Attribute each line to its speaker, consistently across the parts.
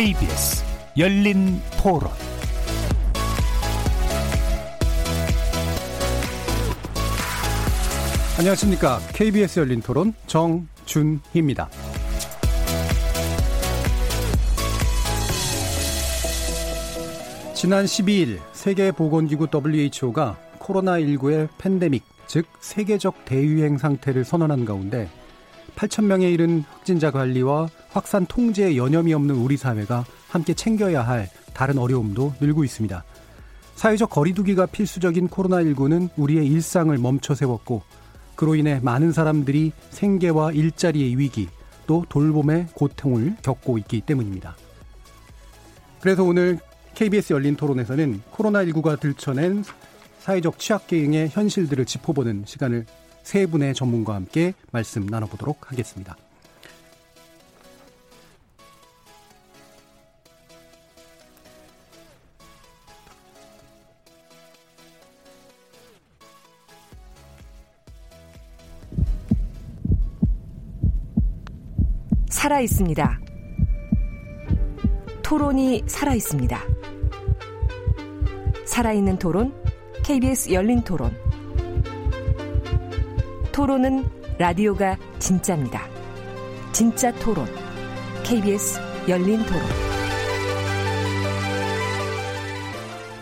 Speaker 1: KBS 열린 토론
Speaker 2: 안녕하십니까. KBS 열린 토론 정준희입니다. 지난 12일 세계보건기구 WHO가 코로나19의 팬데믹, 즉 세계적 대유행 상태를 선언한 가운데 8천 명에 이른 확진자 관리와 확산 통제에 여념이 없는 우리 사회가 함께 챙겨야 할 다른 어려움도 늘고 있습니다. 사회적 거리두기가 필수적인 코로나19는 우리의 일상을 멈춰 세웠고 그로 인해 많은 사람들이 생계와 일자리의 위기 또 돌봄의 고통을 겪고 있기 때문입니다. 그래서 오늘 KBS 열린 토론에서는 코로나19가 들춰낸 사회적 취약계층의 현실들을 짚어보는 시간을 세 분의 전문가와 함께 말씀 나눠보도록 하겠습니다.
Speaker 3: 살아 있습니다. 토론이 살아 있습니다. 살아있는 토론, KBS 열린 토론. 토론은 라디오가 진짜입니다. 진짜 토론, KBS 열린 토론.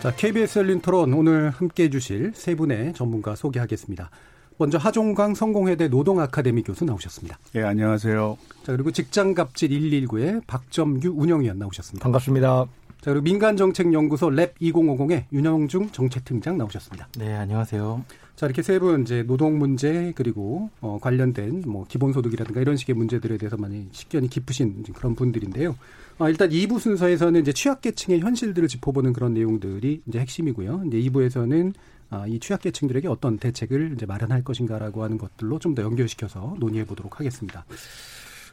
Speaker 2: 자, KBS 열린 토론 오늘 함께 해주실 세 분의 전문가 소개하겠습니다. 먼저 하종강 성공회대 노동 아카데미 교수 나오셨습니다.
Speaker 4: 예, 안녕하세요.
Speaker 2: 자, 그리고 직장갑질 119의 박점규 운영위원 나오셨습니다.
Speaker 5: 반갑습니다.
Speaker 2: 자, 그리고 민간정책연구소 랩 2050의 윤영중 정책팀장 나오셨습니다.
Speaker 5: 네, 안녕하세요.
Speaker 2: 자, 이렇게 세 분 이제 노동 문제 그리고 어, 관련된 뭐 기본소득이라든가 이런 식의 문제들에 대해서 많이 식견이 깊으신 그런 분들인데요. 아, 일단 2부 순서에서는 이제 취약계층의 현실들을 짚어보는 그런 내용들이 이제 핵심이고요. 이제 2부에서는 아, 이 취약계층들에게 어떤 대책을 이제 마련할 것인가라고 하는 것들로 좀 더 연결시켜서 논의해 보도록 하겠습니다.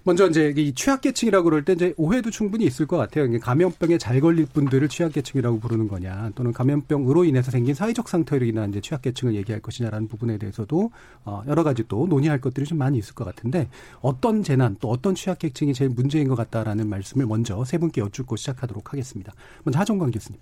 Speaker 2: 먼저 이제 이 취약계층이라고 그럴 때 이제 오해도 충분히 있을 것 같아요. 감염병에 잘 걸릴 분들을 취약계층이라고 부르는 거냐, 또는 감염병으로 인해서 생긴 사회적 상태로 인한 이제 취약계층을 얘기할 것이냐라는 부분에 대해서도 어 여러 가지 또 논의할 것들이 좀 많이 있을 것 같은데 어떤 재난 또 어떤 취약계층이 제일 문제인 것 같다라는 말씀을 먼저 세 분께 여쭙고 시작하도록 하겠습니다. 먼저 하종관 교수님.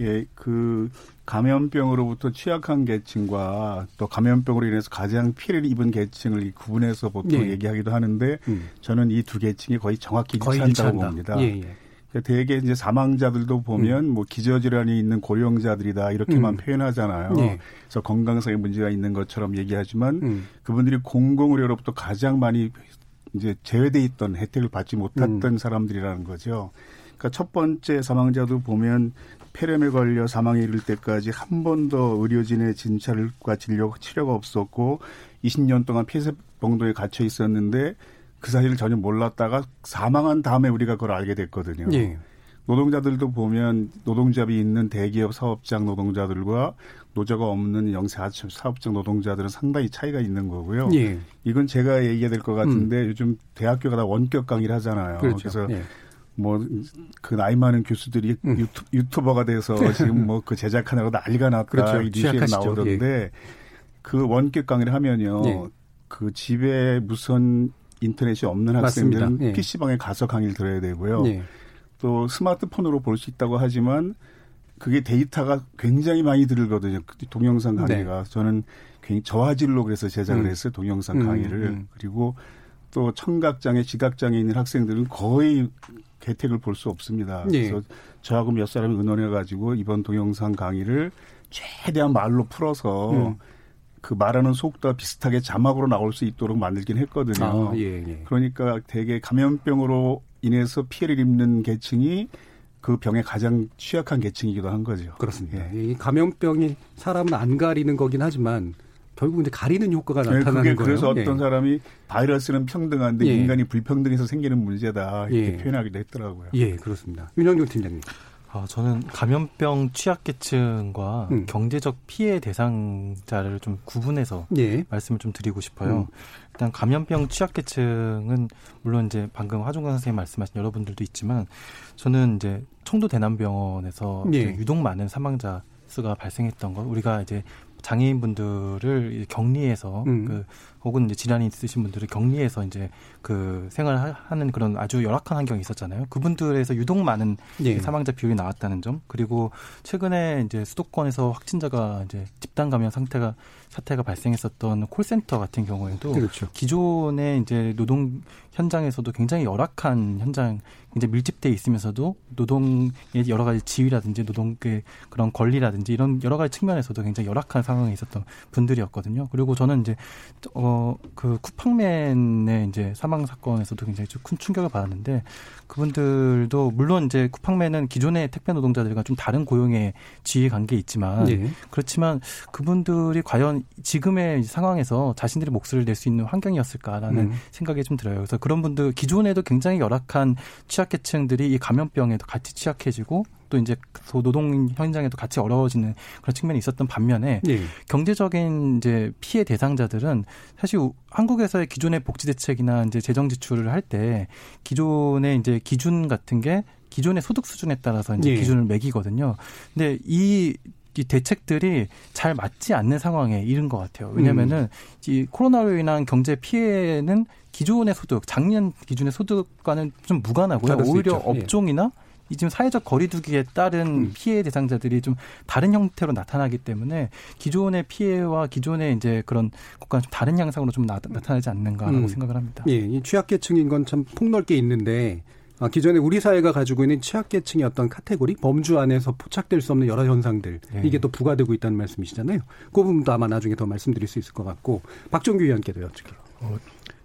Speaker 4: 예, 그 감염병으로부터 취약한 계층과 또 감염병으로 인해서 가장 피해를 입은 계층을 구분해서 보통 예. 얘기하기도 하는데 음. 저는 이 두 계층이 거의 정확히 일치한다고 봅니다. 예, 예. 그러니까 대개 이제 사망자들도 보면 음. 뭐 기저질환이 있는 고령자들이다 이렇게만 음. 표현하잖아요. 예. 그래서 건강상의 문제가 있는 것처럼 얘기하지만 음. 그분들이 공공의료로부터 가장 많이 이제 제외돼 있던 혜택을 받지 못했던 음. 사람들이라는 거죠. 그러니까 첫 번째 사망자도 보면 폐렴에 걸려 사망에 이를 때까지 한 번도 의료진의 진찰과 진료 치료가 없었고 20년 동안 폐쇄병도에 갇혀 있었는데 그 사실을 전혀 몰랐다가 사망한 다음에 우리가 그걸 알게 됐거든요. 예. 노동자들도 보면 노동자비 있는 대기업 사업장 노동자들과 노조가 없는 영세 사업장 노동자들은 상당히 차이가 있는 거고요. 예. 이건 제가 얘기해야 될 것 같은데 음. 요즘 대학교가 다 원격 강의를 하잖아요. 그렇죠. 그래서 예. 뭐 그 나이 많은 교수들이 음. 유튜, 유튜 버가 돼서 지금 뭐 그 제작하느라고 난리가 났다 그렇죠. 이 뉴스에 나오던데 예. 그 원격 강의를 하면요 예. 그 집에 무선 인터넷이 없는 학생들은 예. PC방에 가서 강의를 들어야 되고요. 예. 또 스마트폰으로 볼 수 있다고 하지만 그게 데이터가 굉장히 많이 들거든요. 그 동영상 강의가 네. 저는 굉장히 저화질로 그래서 제작을 음. 했어요. 동영상 음, 강의를 음, 음. 그리고 또 청각장애, 지각장애 있는 학생들은 거의 혜택을 볼 수 없습니다. 네. 그래서 저하고 몇 사람이 의논해 가지고 이번 동영상 강의를 최대한 말로 풀어서 음. 그 말하는 속도와 비슷하게 자막으로 나올 수 있도록 만들긴 했거든요. 아, 예, 예. 그러니까 대개 감염병으로 인해서 피해를 입는 계층이 그 병에 가장 취약한 계층이기도 한 거죠.
Speaker 2: 그렇습니다. 예. 이 감염병이 사람은 안 가리는 거긴 하지만 결국 이제 가리는 효과가 네, 나타나는
Speaker 4: 그게
Speaker 2: 거예요.
Speaker 4: 그래서 어떤 예. 사람이 바이러스는 평등한데 예. 인간이 불평등해서 생기는 문제다 이렇게 예. 표현하기도 했더라고요.
Speaker 2: 예, 그렇습니다. 윤영종 팀장님.
Speaker 5: 아, 저는 감염병 취약계층과 음. 경제적 피해 대상자를 좀 구분해서 예. 말씀을 좀 드리고 싶어요. 음. 일단 감염병 취약계층은 물론 이제 방금 화종관 선생님 말씀하신 여러분들도 있지만 저는 이제 청도 대남병원에서 예. 유독 많은 사망자 수가 발생했던 거 우리가 이제 장애인분들을 격리해서 음. 그 혹은 이제 질환이 있으신 분들을 격리해서 이제 그 생활하는 그런 아주 열악한 환경이 있었잖아요. 그분들에서 유독 많은 네. 사망자 비율이 나왔다는 점 그리고 최근에 이제 수도권에서 확진자가 이제 집단 감염 상태가 사태가 발생했었던 콜센터 같은 경우에도 그렇죠. 기존의 이제 노동 현장에서도 굉장히 열악한 현장 이제 밀집돼 있으면서도 노동의 여러 가지 지위라든지 노동의 그런 권리라든지 이런 여러 가지 측면에서도 굉장히 열악한 상황에 있었던 분들이었거든요. 그리고 저는 이제 어그 쿠팡맨의 이제 사망 사건에서도 굉장히 큰 충격을 받았는데 그분들도 물론 이제 쿠팡맨은 기존의 택배 노동자들과 좀 다른 고용의 지위 관계에 있지만 네. 그렇지만 그분들이 과연 지금의 상황에서 자신들의 목소리를 낼 수 있는 환경이었을까라는 음. 생각이 좀 들어요. 그래서 그런 분들 기존에도 굉장히 열악한 취약계층들이 이 감염병에도 같이 취약해지고 또 이제 노동 현장에도 같이 어려워지는 그런 측면이 있었던 반면에 네. 경제적인 이제 피해 대상자들은 사실 한국에서의 기존의 복지 대책이나 이제 재정 지출을 할 때 기존의 이제 기준 같은 게 기존의 소득 수준에 따라서 이제 네. 기준을 매기거든요. 근데 이, 이 대책들이 잘 맞지 않는 상황에 이른 것 같아요. 왜냐면은 음. 이 코로나로 인한 경제 피해는 기존의 소득, 작년 기준의 소득과는 좀 무관하고요. 오히려. 예. 업종이나 이 지금 사회적 거리두기에 따른 음. 피해 대상자들이 좀 다른 형태로 나타나기 때문에 기존의 피해와 기존의 이제 그런 국가는 좀 다른 양상으로 좀 나, 타나지 않는가라고 음. 생각을 합니다.
Speaker 2: 예, 이 취약계층인 건 참 폭넓게 있는데 아, 기존에 우리 사회가 가지고 있는 취약계층의 어떤 카테고리, 범주 안에서 포착될 수 없는 여러 현상들 네. 이게 또 부과되고 있다는 말씀이시잖아요. 그 부분도 아마 나중에 더 말씀드릴 수 있을 것 같고 박종규 의원께도 여쭙게요. 어,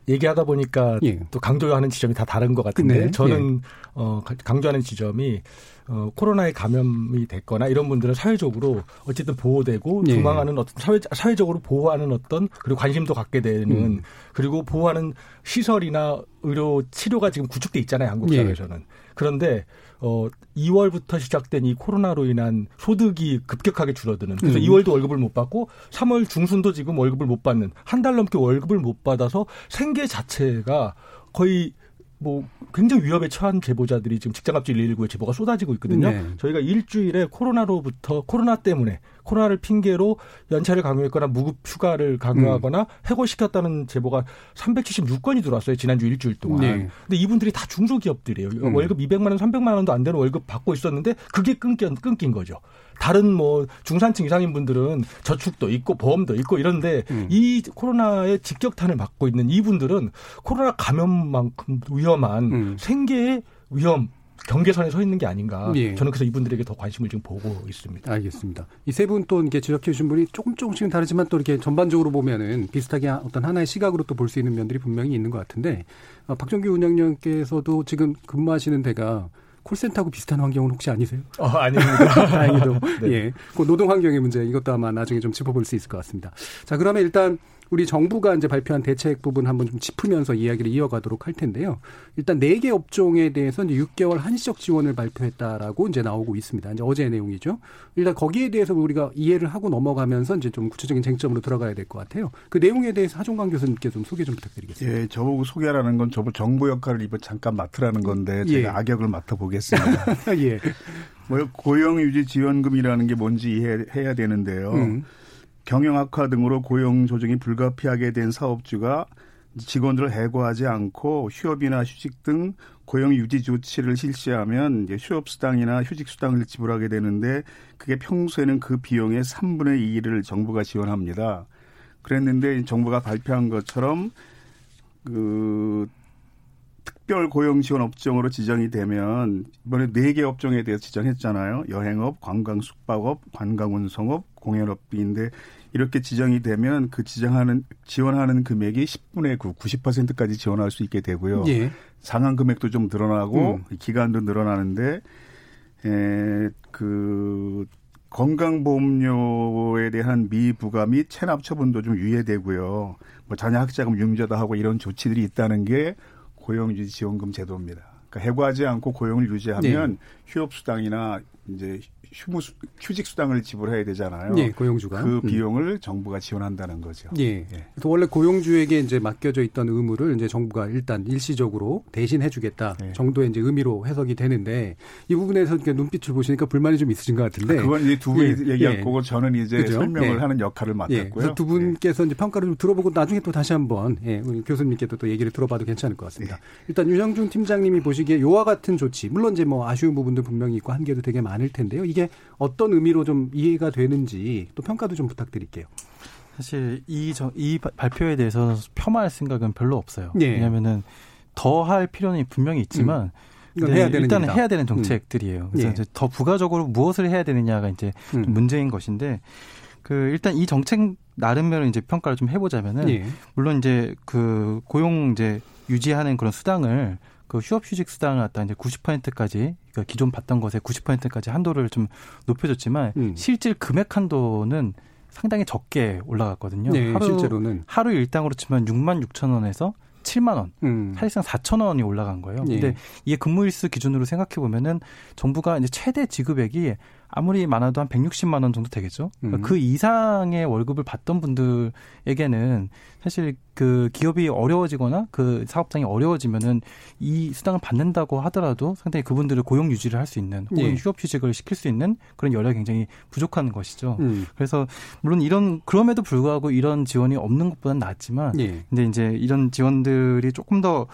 Speaker 6: 얘기하다 보니까 예. 또 강조하는 지점이 다 다른 것 같은데 네. 저는 예. 어, 강조하는 지점이 어, 코로나에 감염이 됐거나 이런 분들은 사회적으로 어쨌든 보호되고 예. 도망하는 어떤 사회, 사회적으로 보호하는 어떤 그리고 관심도 갖게 되는 음. 그리고 보호하는 시설이나 의료 치료가 지금 구축돼 있잖아요 한국 예. 사회에서는 예. 그런데 어 2월부터 시작된 이 코로나로 인한 소득이 급격하게 줄어드는 그래서 음. 2월도 월급을 못 받고 3월 중순도 지금 월급을 못 받는 한 달 넘게 월급을 못 받아서 생계 자체가 거의 뭐 굉장히 위협에 처한 제보자들이 지금 직장갑질 119에 제보가 쏟아지고 있거든요. 네. 저희가 일주일에 코로나로부터 코로나 때문에 코로나를 핑계로 연차를 강요했거나 무급 휴가를 강요하거나 음. 해고시켰다는 제보가 376건이 들어왔어요. 지난주 일주일 동안. 네. 근데 이분들이 다 중소기업들이에요. 음. 월급 200만 원, 300만 원도 안 되는 월급 받고 있었는데 그게 끊긴, 끊긴 거죠. 다른 뭐 중산층 이상인 분들은 저축도 있고 보험도 있고 이런데 음. 이 코로나의 직격탄을 맞고 있는 이분들은 코로나 감염만큼 위험한 음. 생계의 위험 경계선에 서 있는 게 아닌가. 예. 저는 그래서 이분들에게 더 관심을 지금 보고 있습니다.
Speaker 2: 알겠습니다. 이 세 분 또 이렇게 지적해 주신 분이 조금 조금씩은 다르지만 또 이렇게 전반적으로 보면은 비슷하게 어떤 하나의 시각으로 또 볼 수 있는 면들이 분명히 있는 것 같은데 어, 박정규 운영위원께서도 지금 근무하시는 데가 콜센터하고 비슷한 환경은 혹시 아니세요?
Speaker 6: 어, 아닙니다.
Speaker 2: 다행히도. 네. 예. 그 노동 환경의 문제 이것도 아마 나중에 좀 짚어볼 수 있을 것 같습니다. 자, 그러면 일단 우리 정부가 이제 발표한 대책 부분 한번 좀 짚으면서 이야기를 이어가도록 할 텐데요. 일단 네 개 업종에 대해서 이제 6개월 한시적 지원을 발표했다라고 이제 나오고 있습니다. 이제 어제 내용이죠. 일단 거기에 대해서 우리가 이해를 하고 넘어가면서 이제 좀 구체적인 쟁점으로 들어가야 될 것 같아요. 그 내용에 대해서 하종강 교수님께 좀 소개 좀 부탁드리겠습니다.
Speaker 4: 예, 저보고 소개하라는 건 저보 정부 역할을 이번 잠깐 맡으라는 건데 제가 예. 악역을 맡아보겠습니다. 예. 뭐 고용 유지 지원금이라는 게 뭔지 이해해야 되는데요. 음. 경영 악화 등으로 고용 조정이 불가피하게 된 사업주가 직원들을 해고하지 않고 휴업이나 휴직 등 고용 유지 조치를 실시하면 이제 휴업 수당이나 휴직 수당을 지불하게 되는데 그게 평소에는 그 비용의 3분의 2를 정부가 지원합니다. 그랬는데 정부가 발표한 것처럼 그 특별 고용 지원 업종으로 지정이 되면 이번에 네 개 업종에 대해서 지정했잖아요. 여행업, 관광 숙박업, 관광 운송업, 공연업비인데 이렇게 지정이 되면 그 지정하는 지원하는 금액이 10분의 9, 90%까지 지원할 수 있게 되고요. 예. 상한 금액도 좀 늘어나고 음. 기간도 늘어나는데 에, 그 건강보험료에 대한 미부과 및 체납 처분도 좀 유예되고요. 뭐 자녀 학자금 융자도 하고 이런 조치들이 있다는 게 고용유지 지원금 제도입니다. 그러니까 해고하지 않고 고용을 유지하면 네. 휴업수당이나 이제 휴무 휴직 수당을 지불해야 되잖아요.
Speaker 2: 예, 고용주가
Speaker 4: 그 음. 비용을 음. 정부가 지원한다는 거죠.
Speaker 2: 예. 예. 그래서 원래 고용주에게 이제 맡겨져 있던 의무를 이제 정부가 일단 일시적으로 대신 해 주겠다 예. 정도의 이제 의미로 해석이 되는데 이 부분에서 이렇게 눈빛을 보시니까 불만이 좀 있으신 것 같은데
Speaker 4: 그건 이제 두 분이 예. 얘기할 예. 거고 저는 이제 그죠? 설명을 예. 하는 역할을 맡았고요.
Speaker 2: 두 분께서 이제 평가를 좀 들어보고 나중에 또 다시 한번 예, 교수님께도 또 얘기를 들어봐도 괜찮을 것 같습니다. 일단 윤영중 팀장님이 보시기에 요와 같은 조치 물론 이제 뭐 아쉬운 부분도 분명히 있고 한계도 되게 많을 텐데요. 이게 어떤 의미로 좀 이해가 되는지 또 평가도 좀 부탁드릴게요.
Speaker 5: 사실 이, 저, 이 발표에 대해서 폄하할 생각은 별로 없어요. 네. 왜냐하면은 더 할 필요는 분명히 있지만 음. 해야 되는 일단 은 해야 되는 음. 정책들이에요. 그래서 예. 이제 더 부가적으로 무엇을 해야 되느냐가 이제 음. 문제인 것인데 그 일단 이 정책 나름대로 이제 평가를 좀 해보자면은 예. 물론 이제 그 고용 이제 유지하는 그런 수당을 그 휴업 휴직 수당을 갖다 이제 90%까지 그러니까 기존 받던 것에 90%까지 한도를 좀 높여줬지만 음. 실질 금액 한도는 상당히 적게 올라갔거든요.
Speaker 2: 네, 하루, 실제로는
Speaker 5: 하루 일당으로 치면 6만 6천 원에서 7만 원, 음. 사실상 4천 원이 올라간 거예요. 예. 근데 이게 근무일수 기준으로 생각해 보면은 정부가 이제 최대 지급액이 아무리 많아도 한 160만 원 정도 되겠죠. 그러니까 음. 그 이상의 월급을 받던 분들에게는 사실 그 기업이 어려워지거나 그 사업장이 어려워지면은 이 수당을 받는다고 하더라도 상당히 그분들을 고용 유지를 할 수 있는 혹은 예. 휴업 휴직을 시킬 수 있는 그런 여력이 굉장히 부족한 것이죠. 음. 그래서 물론 이런 그럼에도 불구하고 이런 지원이 없는 것보다는 낫지만 예. 근데 이제 이런 지원들이 조금 더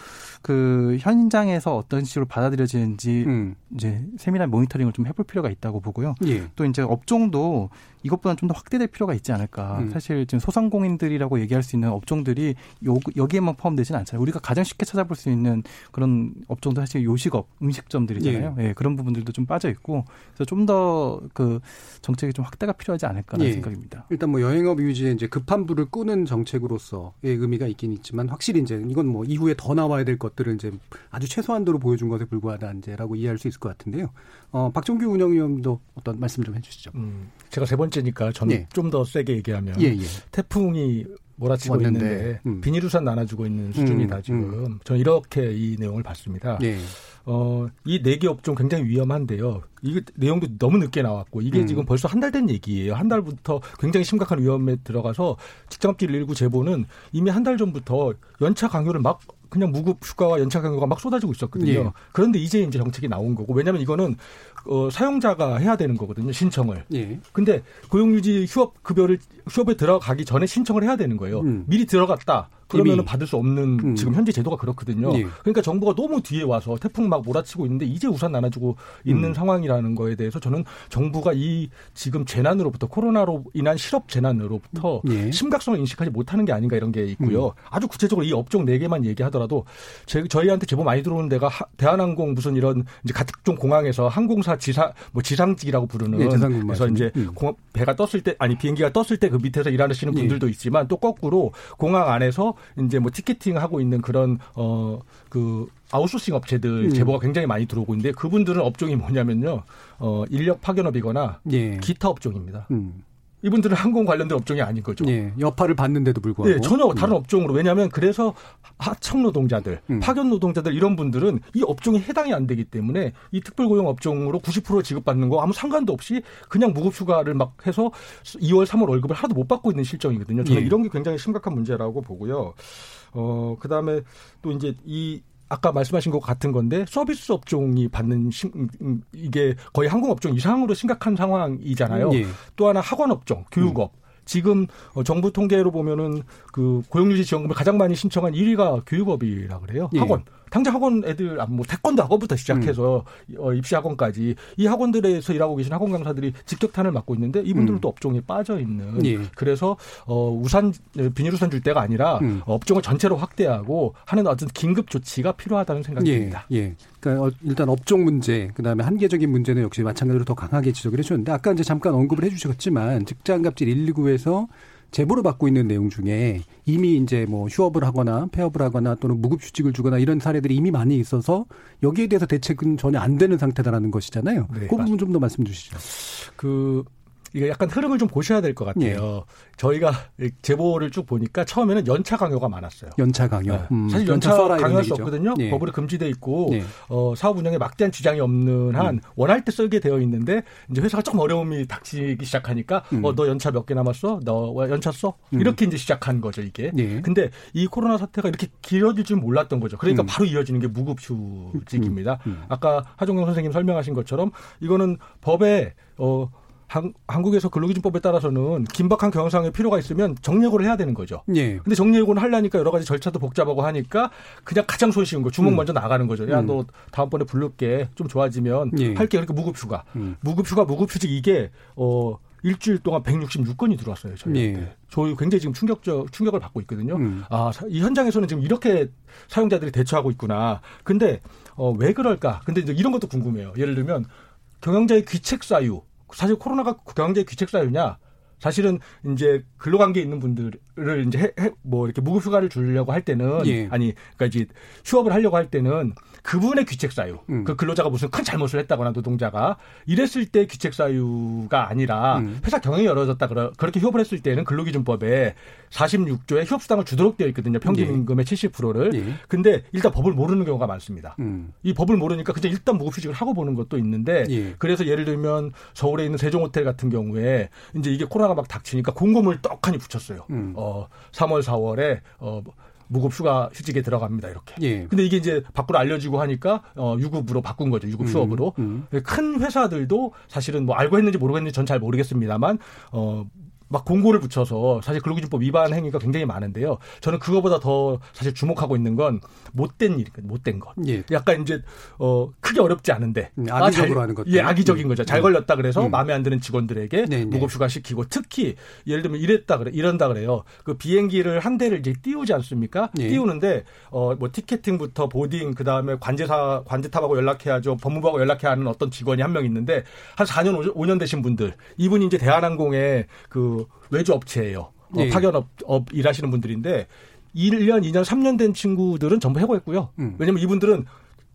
Speaker 5: 그 현장에서 어떤 식으로 받아들여지는지 음. 이제 세밀한 모니터링을 좀 해볼 필요가 있다고 보고요. 예. 또 이제 업종도 이것보다는 좀 더 확대될 필요가 있지 않을까. 음. 사실 지금 소상공인들이라고 얘기할 수 있는 업종들이 요, 여기에만 포함되지는 않잖아요. 우리가 가장 쉽게 찾아볼 수 있는 그런 업종도 사실 요식업, 음식점들이잖아요. 예. 예 그런 부분들도 좀 빠져 있고 그래서 좀 더 그 정책이 좀 확대가 필요하지 않을까라는 예. 생각입니다.
Speaker 2: 일단 뭐 여행업 유지에 이제 급한 불을 끄는 정책으로서의 의미가 있긴 있지만 확실히 이제 이건 뭐 이후에 더 나와야 될 것들을 이제 아주 최소한도로 보여준 것에 불과하다 이제라고 이해할 수 있을 것 같은데요. 어, 박종규 운영위원도 어떤 말씀 좀 해주시죠. 음,
Speaker 6: 제가 세 번째 니까 저는 예. 좀더 세게 얘기하면 예, 예. 태풍이 몰아치고 왔는데, 있는데 음. 비닐우산 나눠주고 있는 수준이다 음, 지금. 음. 저는 이렇게 이 내용을 봤습니다. 예. 어, 이 네 개 업종 굉장히 위험한데요. 이게 내용도 너무 늦게 나왔고 이게 음. 지금 벌써 한 달 된 얘기예요. 한 달부터 굉장히 심각한 위험에 들어가서 직장업질 일부 제보는 이미 한 달 전부터 연차 강요를 막 그냥 무급 휴가와 연차 강요가 막 쏟아지고 있었거든요. 예. 그런데 이제 이제 정책이 나온 거고 왜냐하면 이거는 어, 사용자가 해야 되는 거거든요. 신청을. 예. 근데 고용유지 휴업 급여를 휴업에 들어가기 전에 신청을 해야 되는 거예요. 음. 미리 들어갔다. 그러면은 받을 수 없는 음. 지금 현재 제도가 그렇거든요. 예. 그러니까 정부가 너무 뒤에 와서 태풍 막 몰아치고 있는데 이제 우산 나눠주고 있는 음. 상황이라는 거에 대해서 저는 정부가 이 지금 재난으로부터 코로나로 인한 실업 재난으로부터 예. 심각성을 인식하지 못하는 게 아닌가 이런 게 있고요. 음. 아주 구체적으로 이 업종 네 개만 얘기하더라도 제, 저희한테 제보 많이 들어오는 데가 하, 대한항공 무슨 이런 이제 각종 공항에서 항공사 지상 뭐 지상직이라고 부르는 예, 그래서 이제 음. 공, 배가 떴을 때 아니 비행기가 떴을 때 그 밑에서 일하시는 예. 분들도 있지만 또 거꾸로 공항 안에서 이제 뭐 티켓팅 하고 있는 그런 어그 아웃소싱 업체들 음. 제보가 굉장히 많이 들어오고 있는데 그분들은 업종이 뭐냐면요. 어 인력 파견업이거나 예. 기타 업종입니다. 음. 이분들은 항공 관련된 업종이 아닌 거죠.
Speaker 2: 예, 여파를 받는데도 불구하고.
Speaker 6: 네, 전혀 다른 음. 업종으로. 왜냐하면 그래서 하청 노동자들, 음. 파견 노동자들 이런 분들은 이 업종에 해당이 안 되기 때문에 이 특별고용 업종으로 90% 지급받는 거 아무 상관도 없이 그냥 무급휴가를 막 해서 2월, 3월 월급을 하나도 못 받고 있는 실정이거든요. 저는 예. 이런 게 굉장히 심각한 문제라고 보고요. 어, 그 다음에 또 이제 이 아까 말씀하신 것 같은 건데 서비스 업종이 받는 심, 음, 음, 이게 거의 항공 업종 이상으로 심각한 상황이잖아요. 예. 또 하나 학원 업종, 교육업. 음. 지금 어, 정부 통계로 보면은 그 고용유지 지원금을 가장 많이 신청한 1위가 교육업이라 그래요. 예. 학원. 당장 학원 애들 아, 뭐 태권도 학원부터 시작해서 음. 어, 입시 학원까지 이 학원들에서 일하고 계신 학원 강사들이 직격탄을 맞고 있는데 이분들은 음. 또 업종에 빠져 있는 예. 그래서 어 우산 비닐우산 줄 때가 아니라 음. 업종을 전체로 확대하고 하는 어떤 긴급 조치가 필요하다는 생각이
Speaker 2: 예.
Speaker 6: 듭니다.
Speaker 2: 예. 그러니까 어, 일단 업종 문제, 그다음에 한계적인 문제는 역시 마찬가지로 더 강하게 지적을 해주셨는데 아까 이제 잠깐 언급을 해주셨지만 직장갑질 119에서 제보를 받고 있는 내용 중에 이미 이제 뭐 휴업을 하거나 폐업을 하거나 또는 무급휴직을 주거나 이런 사례들이 이미 많이 있어서 여기에 대해서 대책은 전혀 안 되는 상태다라는 것이잖아요. 네, 그 부분 좀 더 말씀 주시죠.
Speaker 6: 그 이게 약간 흐름을 좀 보셔야 될 것 같아요. 예. 저희가 제보를 쭉 보니까 처음에는 연차 강요가 많았어요.
Speaker 2: 연차 강요. 네.
Speaker 6: 음, 사실 연차, 연차 강요할 수 없거든요. 예. 법으로 금지돼 있고 예. 어, 사업 운영에 막대한 지장이 없는 한 음. 원할 때 쓰게 되어 있는데 이제 회사가 조금 어려움이 닥치기 시작하니까 음. 어너 연차 몇 개 남았어? 너 연차 써? 음. 이렇게 이제 시작한 거죠 이게. 예. 근데 이 코로나 사태가 이렇게 길어질 줄 몰랐던 거죠. 그러니까 음. 바로 이어지는 게 무급휴직입니다. 음. 아까 하종경 선생님 설명하신 것처럼 이거는 법에 어 한, 한국에서 근로기준법에 따라서는 긴박한 경영상의 필요가 있으면 정리해고를 해야 되는 거죠. 예. 근데 정리해고는 하려니까 여러 가지 절차도 복잡하고 하니까 그냥 가장 손 쉬운 거 주먹 음. 먼저 나가는 거죠. 야, 음. 너 다음번에 부를게 좀 좋아지면 예. 할게. 그러니까 무급휴가. 음. 무급휴가, 무급휴직 이게 어 일주일 동안 166건이 들어왔어요. 저희. 예. 저희 굉장히 지금 충격적 충격을 받고 있거든요. 음. 아, 이 현장에서는 지금 이렇게 사용자들이 대처하고 있구나. 근데 어, 왜 그럴까? 근데 이제 이런 것도 궁금해요. 예를 들면 경영자의 귀책 사유 사실 코로나가 경제 귀책 사유냐? 사실은 이제 근로관계에 있는 분들 을 이제 해, 해, 뭐 이렇게 무급휴가를 주려고 할 때는 예. 아니 그러니까 이제 휴업을 하려고 할 때는 그분의 귀책 사유, 음. 그 근로자가 무슨 큰 잘못을 했다거나 노동자가 이랬을 때 귀책 사유가 아니라 음. 회사 경영이 열어졌다 그러, 그렇게 휴업을 했을 때는 근로기준법에 46조에 휴업수당을 주도록 되어 있거든요. 평균 예. 임금의 70%를. 예. 근데 일단 법을 모르는 경우가 많습니다. 음. 이 법을 모르니까 그냥 일단 무급휴직을 하고 보는 것도 있는데 예. 그래서 예를 들면 서울에 있는 세종호텔 같은 경우에 이제 이게 코로나가 막 닥치니까 공고문을 떡하니 붙였어요. 음. 어, 3월, 4월에 어, 무급 휴가 휴직에 들어갑니다 이렇게. 예. 근데 이게 이제 밖으로 알려지고 하니까 어 유급으로 바꾼 거죠. 유급 수업으로. 음, 음. 큰 회사들도 사실은 뭐 알고 했는지 모르겠는지 전 잘 모르겠습니다만 어 막 공고를 붙여서 사실 근로기준법 위반 행위가 굉장히 많은데요. 저는 그거보다 더 사실 주목하고 있는 건 못된 일, 못된 것. 예. 약간 이제 어 크게 어렵지 않은데
Speaker 2: 음, 악의적으로 아, 하는 것.
Speaker 6: 예, 악의적인 음. 거죠. 잘 음. 걸렸다 그래서 음. 마음에 안 드는 직원들에게 네, 네. 무급휴가 시키고 특히 예를 들면 이랬다 그래 이런다 그래요. 그 비행기를 한 대를 이제 띄우지 않습니까? 예. 띄우는데 어 뭐 ticketing부터 boarding 그 다음에 관제사 관제탑하고 연락해야죠. 법무부하고 연락해야 하는 어떤 직원이 한 명 있는데 한 4년 5년 되신 분들 이분이 이제 대한항공의 그 외주 업체예요. 어, 예. 파견 업 업 일하시는 분들인데 1년, 2년, 3년 된 친구들은 전부 해고했고요. 음. 왜냐면 이분들은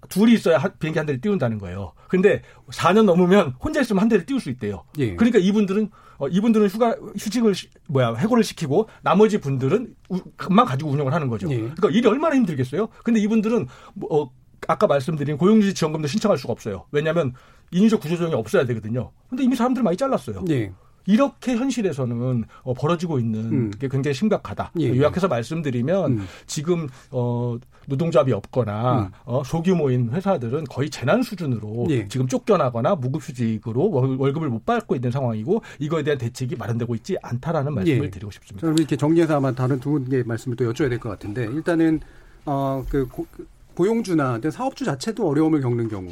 Speaker 6: 둘이 있어야 비행기 한 대를 띄운다는 거예요. 근데 4년 넘으면 혼자 있으면 한 대를 띄울 수 있대요. 예. 그러니까 이분들은 어, 이분들은 휴가 휴직을 뭐야 해고를 시키고 나머지 분들은 금만 가지고 운영을 하는 거죠. 예. 그러니까 일이 얼마나 힘들겠어요. 근데 이분들은 뭐, 어, 아까 말씀드린 고용유지 지원금도 신청할 수가 없어요. 왜냐하면 인위적 구조조정이 없어야 되거든요. 근데 이미 사람들 많이 잘랐어요. 예. 이렇게 현실에서는 어, 벌어지고 있는 음. 게 굉장히 심각하다. 예. 요약해서 말씀드리면 음. 지금 어, 노동조합이 없거나 음. 어, 소규모인 회사들은 거의 재난 수준으로 예. 지금 쫓겨나거나 무급휴직으로 월 급을 못 받고 있는 상황이고 이거에 대한 대책이 마련되고 있지 않다라는 말씀을 예. 드리고 싶습니다.
Speaker 2: 저는 이렇게 정리해서 아마 다른 두 분의 말씀을 또 여쭤야 될 것 같은데 일단은 어, 그 고, 그 고용주나 사업주 자체도 어려움을 겪는 경우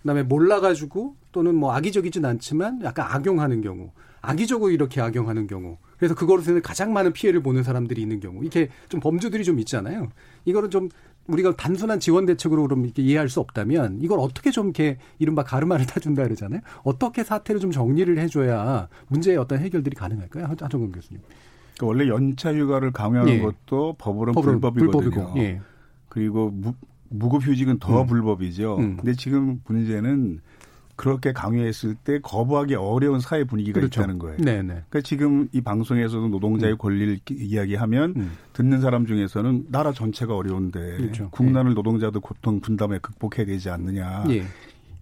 Speaker 2: 그다음에 몰라가지고 또는 뭐 악의적이진 않지만 약간 악용하는 경우 악의적으로 이렇게 악용하는 경우 그래서 그것으로 가장 많은 피해를 보는 사람들이 있는 경우 이렇게 좀 범주들이 좀 있잖아요. 이거를 좀 우리가 단순한 지원 대책으로 그럼 이렇게 이해할 수 없다면 이걸 어떻게 좀 이렇게 이른바 가르마를 타준다 그러잖아요. 어떻게 사태를 좀 정리를 해줘야 문제의 어떤 해결들이 가능할까요? 하정근 교수님.
Speaker 4: 그러니까 원래 연차 휴가를 강요하는 예. 것도 법으로는 불법이거든요. 불법이고, 예. 그리고 무, 무급휴직은 더 음. 불법이죠. 음. 근데 지금 문제는 그렇게 강요했을 때 거부하기 어려운 사회 분위기가 그렇죠. 있다는 거예요. 네네. 그러니까 지금 이 방송에서도 노동자의 음. 권리를 이야기하면 음. 듣는 사람 중에서는 나라 전체가 어려운데 그렇죠. 국난을 네. 노동자도 고통 분담에 극복해야 되지 않느냐. 예.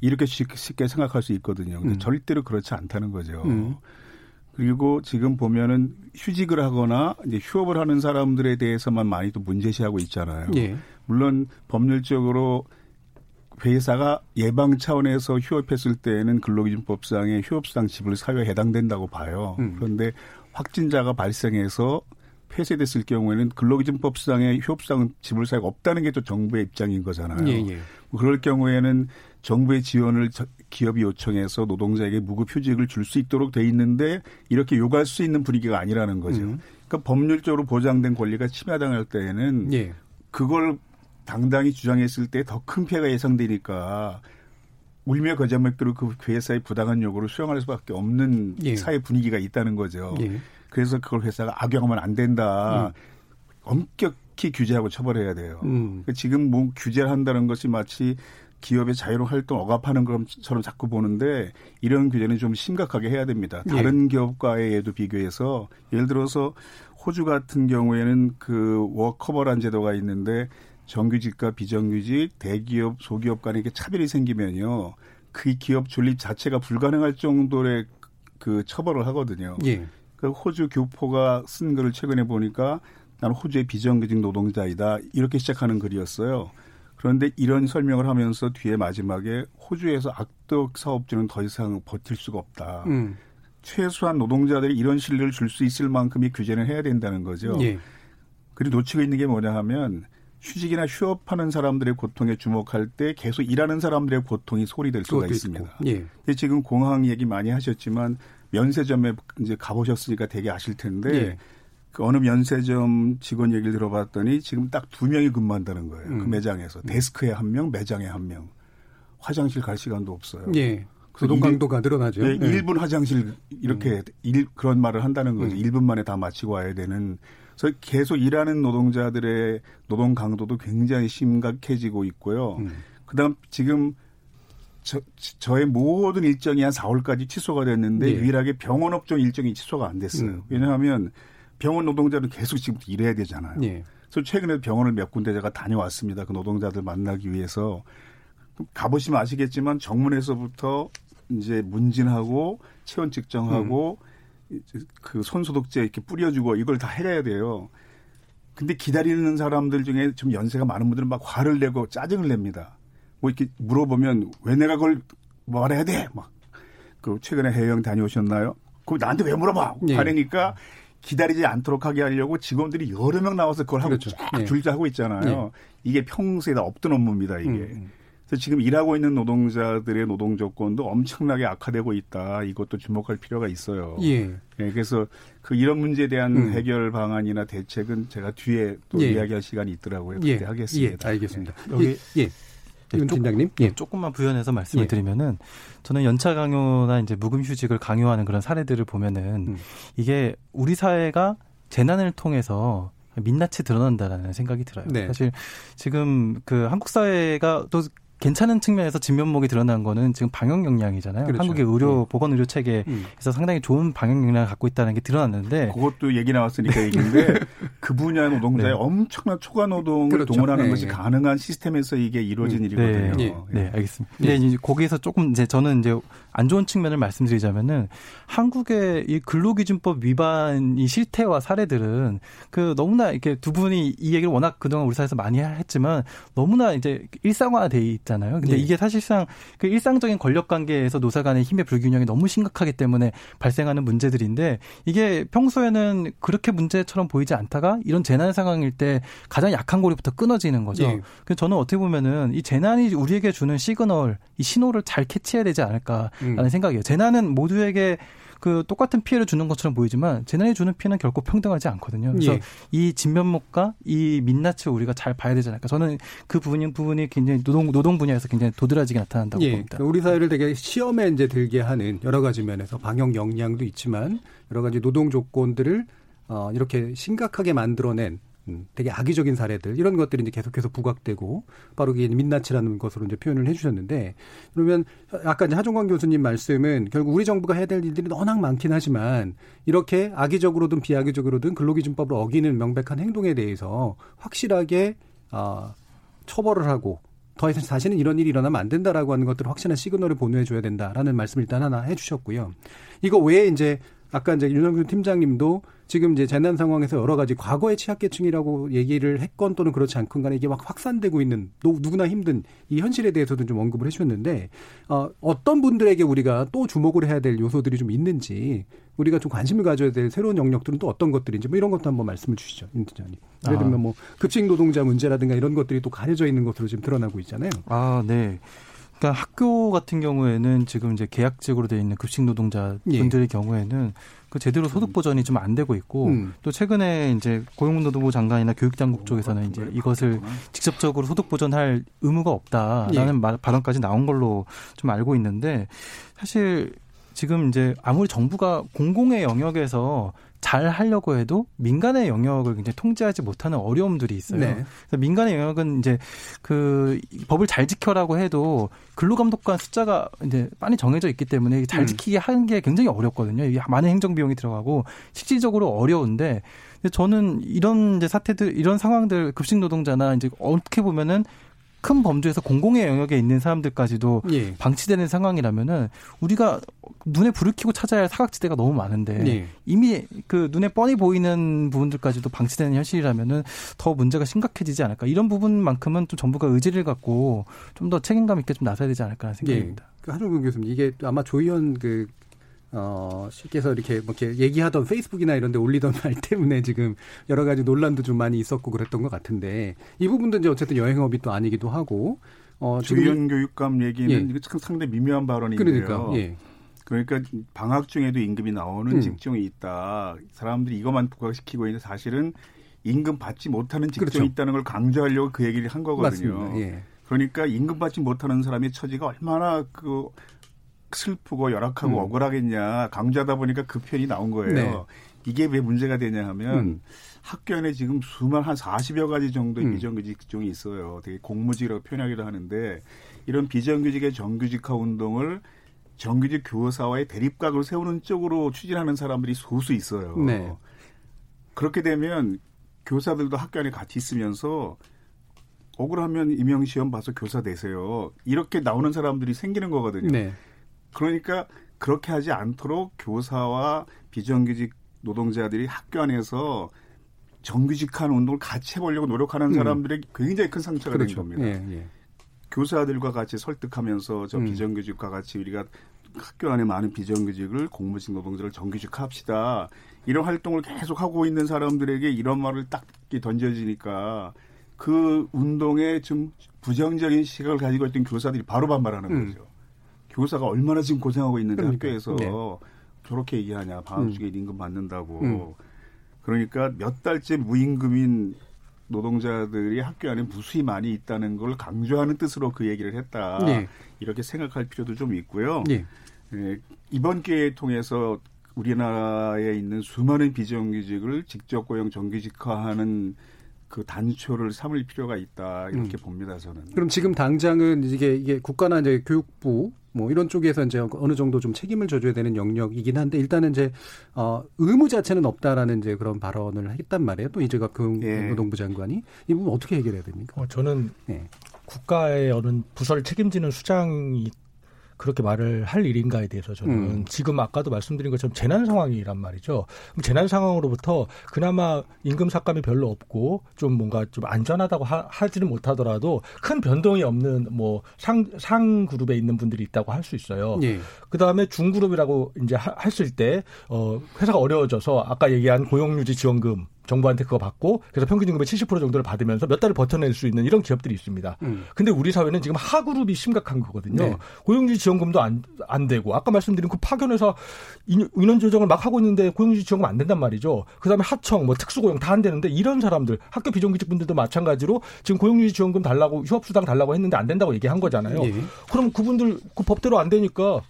Speaker 4: 이렇게 쉽게 생각할 수 있거든요. 근데 음. 절대로 그렇지 않다는 거죠. 음. 그리고 지금 보면은 휴직을 하거나 이제 휴업을 하는 사람들에 대해서만 많이 또 문제시하고 있잖아요. 예. 물론 법률적으로 회사가 예방 차원에서 휴업했을 때에는 근로기준법상의 휴업수당 지불 사유에 해당된다고 봐요. 음. 그런데 확진자가 발생해서 폐쇄됐을 경우에는 근로기준법상의 휴업수당 지불 사유가 없다는 게 또 정부의 입장인 거잖아요. 예, 예. 뭐 그럴 경우에는 정부의 지원을 기업이 요청해서 노동자에게 무급휴직을 줄 수 있도록 돼 있는데 이렇게 요구할 수 있는 분위기가 아니라는 거죠. 음. 그러니까 법률적으로 보장된 권리가 침해당할 때에는 예. 그걸 당당히 주장했을 때 더 큰 피해가 예상되니까 울며 거짓말대로 그 회사의 부당한 요구를 수용할 수밖에 없는 예. 사회 분위기가 있다는 거죠. 예. 그래서 그걸 회사가 악용하면 안 된다. 음. 엄격히 규제하고 처벌해야 돼요. 음. 그러니까 지금 뭐 규제를 한다는 것이 마치 기업의 자유로운 활동 억압하는 것처럼 자꾸 보는데 이런 규제는 좀 심각하게 해야 됩니다. 예. 다른 예. 기업과의에도 비교해서 예를 들어서 호주 같은 경우에는 그 워커버란 제도가 있는데 정규직과 비정규직, 대기업, 소기업 간에 이렇게 차별이 생기면요. 그 기업 존립 자체가 불가능할 정도의 그 처벌을 하거든요. 예. 그 호주 교포가 쓴 글을 최근에 보니까 나는 호주의 비정규직 노동자이다. 이렇게 시작하는 글이었어요. 그런데 이런 설명을 하면서 뒤에 마지막에 호주에서 악덕 사업주는 더 이상 버틸 수가 없다. 음. 최소한 노동자들이 이런 신뢰를 줄 수 있을 만큼의 규제는 해야 된다는 거죠. 예. 그리고 놓치고 있는 게 뭐냐 하면 휴직이나 휴업하는 사람들의 고통에 주목할 때 계속 일하는 사람들의 고통이 소리될 수가 있습니다. 예. 지금 공항 얘기 많이 하셨지만 면세점에 이제 가보셨으니까 되게 아실 텐데 예. 그 어느 면세점 직원 얘기를 들어봤더니 지금 딱 두 명이 근무한다는 거예요. 그 음. 그 매장에서 데스크에 한 명, 매장에 한 명. 화장실 갈 시간도 없어요.
Speaker 2: 예. 노동 강도가 늘어나죠.
Speaker 4: 네, 네. 1분 화장실 이렇게 음. 일, 그런 말을 한다는 거죠. 음. 1분 만에 다 마치고 와야 되는. 그래서 계속 일하는 노동자들의 노동 강도도 굉장히 심각해지고 있고요. 음. 그다음 지금 저, 저의 모든 일정이 한 4월까지 취소가 됐는데 네. 유일하게 병원 업종 일정이 취소가 안 됐어요. 음. 왜냐하면 병원 노동자는 계속 지금 일해야 되잖아요. 네. 그래서 최근에 병원을 몇 군데 제가 다녀왔습니다. 그 노동자들 만나기 위해서 가보시면 아시겠지만 정문에서부터 이제 문진하고 체온 측정하고 음. 그 손소독제 이렇게 뿌려주고 이걸 다 해야 돼요. 근데 기다리는 사람들 중에 좀 연세가 많은 분들은 막 화를 내고 짜증을 냅니다. 뭐 이렇게 물어보면 왜 내가 그걸 말해야 돼? 막. 그 최근에 해외여행 다녀오셨나요? 그 나한테 왜 물어봐? 네. 화내니까 기다리지 않도록 하게 하려고 직원들이 여러 명 나와서 그걸 하고 그렇죠. 쫙 네. 줄자 하고 있잖아요. 네. 이게 평소에 다 없던 업무입니다, 이게. 음. 음. 그래서 지금 일하고 있는 노동자들의 노동 조건도 엄청나게 악화되고 있다. 이것도 주목할 필요가 있어요. 예. 네, 그래서 그 이런 문제에 대한 음. 해결 방안이나 대책은 제가 뒤에 또 예. 이야기할 시간이 있더라고요. 그때 예. 하겠습니다.
Speaker 2: 예. 알겠습니다. 네. 여기 예. 윤 팀장님,
Speaker 5: 예. 조금만 부연해서 말씀을 예. 드리면은 저는 연차 강요나 이제 묵음 휴직을 강요하는 그런 사례들을 보면은 음. 이게 우리 사회가 재난을 통해서 민낯이 드러난다라는 생각이 들어요. 네. 사실 지금 그 한국 사회가 또 괜찮은 측면에서 진면목이 드러난 거는 지금 방역 역량이잖아요. 그렇죠. 한국의 의료 음. 보건 의료 체계에서 음. 상당히 좋은 방역 역량을 갖고 있다는 게 드러났는데
Speaker 4: 그것도 얘기 나왔으니까 얘기인데 그 분야 노동자의 네. 엄청난 초과 노동을 그렇죠. 동원하는 네. 것이 가능한 시스템에서 이게 이루어진 네. 일이거든요.
Speaker 5: 네. 네, 알겠습니다. 근데 이제 거기에서 조금 이제 저는 이제 안 좋은 측면을 말씀드리자면은 한국의 이 근로기준법 위반 이 실태와 사례들은 그 너무나 이렇게 두 분이 이 얘기를 워낙 그동안 우리 사회에서 많이 했지만 너무나 이제 일상화돼 있 잖아요. 근데 네. 이게 사실상 그 일상적인 권력 관계에서 노사 간의 힘의 불균형이 너무 심각하기 때문에 발생하는 문제들인데 이게 평소에는 그렇게 문제처럼 보이지 않다가 이런 재난 상황일 때 가장 약한 고리부터 끊어지는 거죠. 네. 그래서 저는 어떻게 보면은 이 재난이 우리에게 주는 시그널, 이 신호를 잘 캐치해야 되지 않을까라는 음. 생각이에요. 재난은 모두에게 그 똑같은 피해를 주는 것처럼 보이지만 재난이 주는 피해는 결코 평등하지 않거든요. 그래서 예. 이 진면목과 이 민낯을 우리가 잘 봐야 되지 않을까. 저는 그 부분이 부분이 굉장히 노동 노동 분야에서 굉장히 도드라지게 나타난다고 예. 봅니다.
Speaker 2: 우리 사회를 되게 시험에 이제 들게 하는 여러 가지 면에서 방역 역량도 있지만 여러 가지 노동 조건들을 어, 이렇게 심각하게 만들어낸 음, 되게 악의적인 사례들 이런 것들이 이제 계속해서 부각되고 바로 이게 민낯이라는 것으로 이제 표현을 해주셨는데 그러면 아까 이제 하종광 교수님 말씀은 결국 우리 정부가 해야 될 일들이 워낙 많긴 하지만 이렇게 악의적으로든 비악의적으로든 근로기준법을 어기는 명백한 행동에 대해서 확실하게 아 처벌을 하고 더 이상 다시는 이런 일이 일어나면 안 된다라고 하는 것들을 확실한 시그널을 보내줘야 된다라는 말씀을 일단 하나 해주셨고요. 이거 외에 이제 아까 이제 윤영준 팀장님도 지금 이제 재난 상황에서 여러 가지 과거의 취약계층이라고 얘기를 했건 또는 그렇지 않건 간에 이게 막 확산되고 있는 누구나 힘든 이 현실에 대해서도 좀 언급을 해주셨는데 어, 어떤 분들에게 우리가 또 주목을 해야 될 요소들이 좀 있는지 우리가 좀 관심을 가져야 될 새로운 영역들은 또 어떤 것들인지 뭐 이런 것도 한번 말씀을 주시죠, 임 팀장님. 예를 들면 아. 뭐 급식 노동자 문제라든가 이런 것들이 또 가려져 있는 것으로 지금 드러나고 있잖아요.
Speaker 5: 아, 네. 그러니까 학교 같은 경우에는 지금 이제 계약직으로 돼 있는 급식 노동자 분들의 예. 경우에는 그 제대로 소득 보전이 좀 안 되고 있고 음. 또 최근에 이제 고용노동부 장관이나 교육당국 쪽에서는 이제 이것을 직접적으로 소득 보전할 의무가 없다라는 예. 발언까지 나온 걸로 좀 알고 있는데 사실 지금 이제 아무리 정부가 공공의 영역에서 잘 하려고 해도 민간의 영역을 굉장히 통제하지 못하는 어려움들이 있어요. 네. 그래서 민간의 영역은 이제 그 법을 잘 지켜라고 해도 근로감독관 숫자가 이제 많이 정해져 있기 때문에 잘 음. 지키게 하는 게 굉장히 어렵거든요. 많은 행정 비용이 들어가고 실질적으로 어려운데 저는 이런 이제 사태들 이런 상황들 급식 노동자나 이제 어떻게 보면은 큰 범주에서 공공의 영역에 있는 사람들까지도 예. 방치되는 상황이라면은 우리가 눈에 불을 켜고 찾아야 할 사각지대가 너무 많은데 예. 이미 그 눈에 뻔히 보이는 부분들까지도 방치되는 현실이라면은 더 문제가 심각해지지 않을까 이런 부분만큼은 좀 정부가 의지를 갖고 좀 더 책임감 있게 좀 나서야 되지 않을까 하는 생각입니다. 예.
Speaker 2: 그 한종근 교수님 이게 아마 조희연 그 어, 씨께서 이렇게 뭐 이렇게 얘기하던 페이스북이나 이런 데 올리던 말 때문에 지금 여러 가지 논란도 좀 많이 있었고 그랬던 것 같은데 이 부분도 이제 어쨌든 여행업이 또 아니기도 하고
Speaker 4: 어, 주연 교육감 얘기는 예. 이거 상당히 미묘한 발언인데요.
Speaker 2: 그러니까, 예.
Speaker 4: 그러니까 방학 중에도 임금이 나오는 음. 직종이 있다. 사람들이 이것만 부각시키고 있는데 사실은 임금 받지 못하는 직종이 그렇죠. 있다는 걸 강조하려고 그 얘기를 한 거거든요. 예. 그러니까 임금 받지 못하는 사람의 처지가 얼마나 그 슬프고 열악하고 음. 억울하겠냐 강조하다 보니까 그 편이 나온 거예요. 네. 이게 왜 문제가 되냐 하면 음. 학교 안에 지금 수만 한 40여 가지 정도의 음. 비정규직 직종이 있어요. 되게 공무직이라고 표현하기도 하는데 이런 비정규직의 정규직화 운동을 정규직 교사와의 대립각을 세우는 쪽으로 추진하는 사람들이 소수 있어요. 네. 그렇게 되면 교사들도 학교 안에 같이 있으면서 억울하면 임용시험 봐서 교사 되세요. 이렇게 나오는 사람들이 생기는 거거든요. 네. 그러니까 그렇게 하지 않도록 교사와 비정규직 노동자들이 학교 안에서 정규직한 운동을 같이 해보려고 노력하는 음. 사람들의 굉장히 큰 상처가 그렇죠. 된 겁니다. 예, 예. 교사들과 같이 설득하면서 저 음. 비정규직과 같이 우리가 학교 안에 많은 비정규직을 공무직 노동자를 정규직화합시다. 이런 활동을 계속 하고 있는 사람들에게 이런 말을 딱 던져지니까 그 운동에 좀 부정적인 시각을 가지고 있던 교사들이 바로 반발하는 음. 거죠. 교사가 얼마나 지금 고생하고 있는데 그러니까. 학교에서 네. 저렇게 얘기하냐 방학 중에 음. 임금 받는다고 음. 그러니까 몇 달째 무임금인 노동자들이 학교 안에 무수히 많이 있다는 걸 강조하는 뜻으로 그 얘기를 했다 네. 이렇게 생각할 필요도 좀 있고요. 네. 예, 이번 기회에 통해서 우리나라에 있는 수많은 비정규직을 직접 고용 정규직화하는 그 단초를 삼을 필요가 있다 이렇게 음. 봅니다 저는.
Speaker 2: 그럼 지금 당장은 이게 이게 국가나 이제 교육부 뭐 이런 쪽에서 이제 어느 정도 좀 책임을 져줘야 되는 영역이긴 한데 일단은 이제 어 의무 자체는 없다라는 이제 그런 발언을 했단 말이에요. 또 이재갑 교육노동부 예. 장관이 이 부분 어떻게 해결해야 됩니까?
Speaker 6: 어, 저는 예. 국가의 어느 부서를 책임지는 수장이 그렇게 말을 할 일인가에 대해서 저는 음. 지금 아까도 말씀드린 것처럼 재난 상황이란 말이죠. 그럼 재난 상황으로부터 그나마 임금 삭감이 별로 없고 좀 뭔가 좀 안전하다고 하, 지는 못하더라도 큰 변동이 없는 뭐 상 상 그룹에 있는 분들이 있다고 할 수 있어요. 예. 그 다음에 중그룹이라고 이제 하, 했을 때 어, 회사가 어려워져서 아까 얘기한 고용유지 지원금 정부한테 그거 받고 그래서 평균 임금의 70% 정도를 받으면서 몇 달을 버텨낼 수 있는 이런 기업들이 있습니다. 음. 근데 우리 사회는 지금 하그룹이 심각한 거거든요. 네. 고용주지 지원금도 안, 안 되고 아까 말씀드린 그 파견회사 인원 조정을 막 하고 있는데 고용주지 지원금 안 된단 말이죠. 그다음에 하청 뭐 특수고용 다 안 되는데 이런 사람들 학교 비정규직 분들도 마찬가지로 지금 고용주지 지원금 달라고 휴업수당 달라고 했는데 안 된다고 얘기한 거잖아요. 네. 그럼 그분들 그 법대로 안 되니까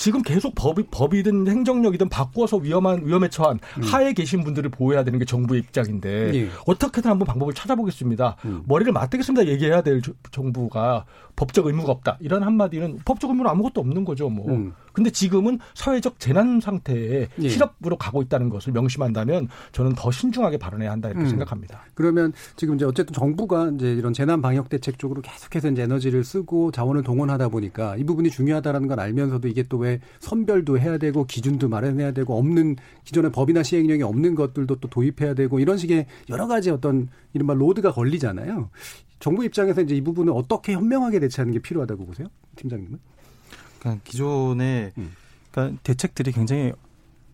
Speaker 6: 지금 계속 법이, 법이든 행정력이든 바꿔서 위험한 위험에 처한 음. 하에 계신 분들을 보호해야 되는 게 정부의 입장인데 예. 어떻게든 한번 방법을 찾아보겠습니다. 음. 머리를 맞대겠습니다. 얘기해야 될 정부가 법적 의무가 없다. 이런 한마디는 법적 의무는 아무것도 없는 거죠. 뭐. 음. 근데 지금은 사회적 재난 상태에 예. 실업으로 가고 있다는 것을 명심한다면 저는 더 신중하게 발언해야 한다 이렇게 음. 생각합니다.
Speaker 2: 그러면 지금 이제 어쨌든 정부가 이제 이런 재난 방역 대책 쪽으로 계속해서 이제 에너지를 쓰고 자원을 동원하다 보니까 이 부분이 중요하다라는 걸 알면서도 이게 또 왜 선별도 해야 되고 기준도 마련해야 되고 없는 기존의 법이나 시행령이 없는 것들도 또 도입해야 되고 이런 식의 여러 가지 어떤 이른바 로드가 걸리잖아요. 정부 입장에서 이제 이 부분을 어떻게 현명하게 대처하는 게 필요하다고 보세요, 팀장님은?
Speaker 5: 그러니까 기존의 음. 그러니까 대책들이 굉장히